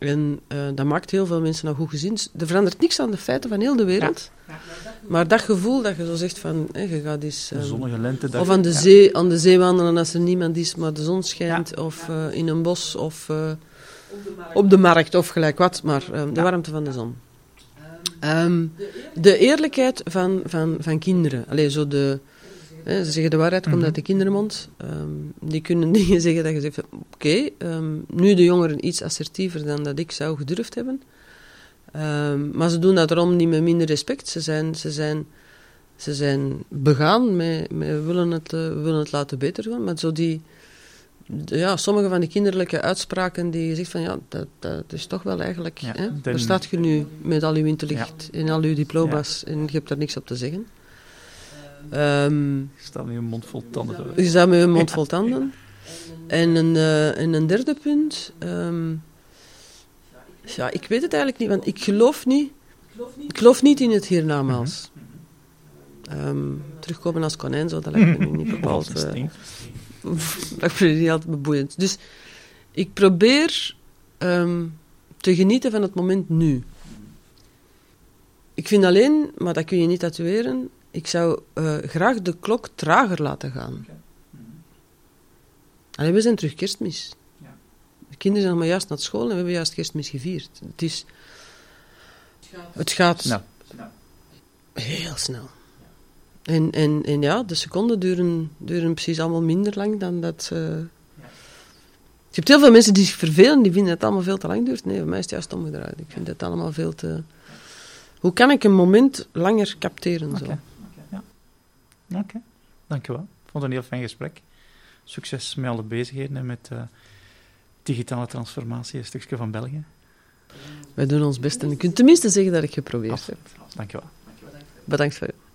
En uh, dat maakt heel veel mensen nou goed gezien. Er verandert niks aan de feiten van heel de wereld. Maar dat gevoel dat je zo zegt van, hè, je gaat eens... Um, zonnige lente. Of aan de, zee, aan de zee wandelen als er niemand is, maar de zon schijnt. Of uh, in een bos, of uh, op de markt, of gelijk wat. Maar de warmte van de zon. Um, de eerlijkheid van, van, van kinderen. Allee, zo de... Ze zeggen de waarheid komt uit de kindermond. Um, die kunnen dingen zeggen dat je zegt, oké, okay, um, nu de jongeren iets assertiever dan dat ik zou gedurfd hebben. Um, maar ze doen dat erom niet met minder respect. Ze zijn, ze zijn, ze zijn begaan met, met willen, het, uh, willen het laten beter gaan. Maar zo die, ja, sommige van die kinderlijke uitspraken die je zegt van ja, dat, dat is toch wel eigenlijk... Ja, hè? Daar staat je nu met al uw intellect ja. en al uw diploma's ja. en je hebt daar niks op te zeggen. Um, je staat met je mond vol tanden. Je staat met je mond vol tanden. En een, uh, en een derde punt... Um, ja, ik weet het eigenlijk niet, want ik geloof niet, ik geloof niet in het hiernamaals. Um, terugkomen als konijn, zo, dat lijkt me niet bepaald... Uh, dat vind ik niet altijd beboeiend. Dus ik probeer um, te genieten van het moment nu. Ik vind alleen, maar dat kun je niet tatoeëren, ik zou uh, graag de klok trager laten gaan. Allee, we zijn terug kerstmis. De kinderen zijn nog maar juist naar school en we hebben juist kerstmis gevierd. Het is... Het gaat... Snel. Heel snel. En, en, en ja, de seconden duren, duren precies allemaal minder lang dan dat... Uh... Je hebt heel veel mensen die zich vervelen, die vinden dat het allemaal veel te lang duurt. Nee, bij mij is het juist omgedraaid. Ik vind het allemaal veel te... Hoe kan ik een moment langer capteren? Zo? okay. Ja. okay. dankjewel. Ik vond het een heel fijn gesprek. Succes met alle bezigheden en met uh, digitale transformatie, een stukje van België. Wij doen ons best en je kunt tenminste zeggen dat ik geprobeerd Absoluut. heb. Dankjewel. Bedankt voor je.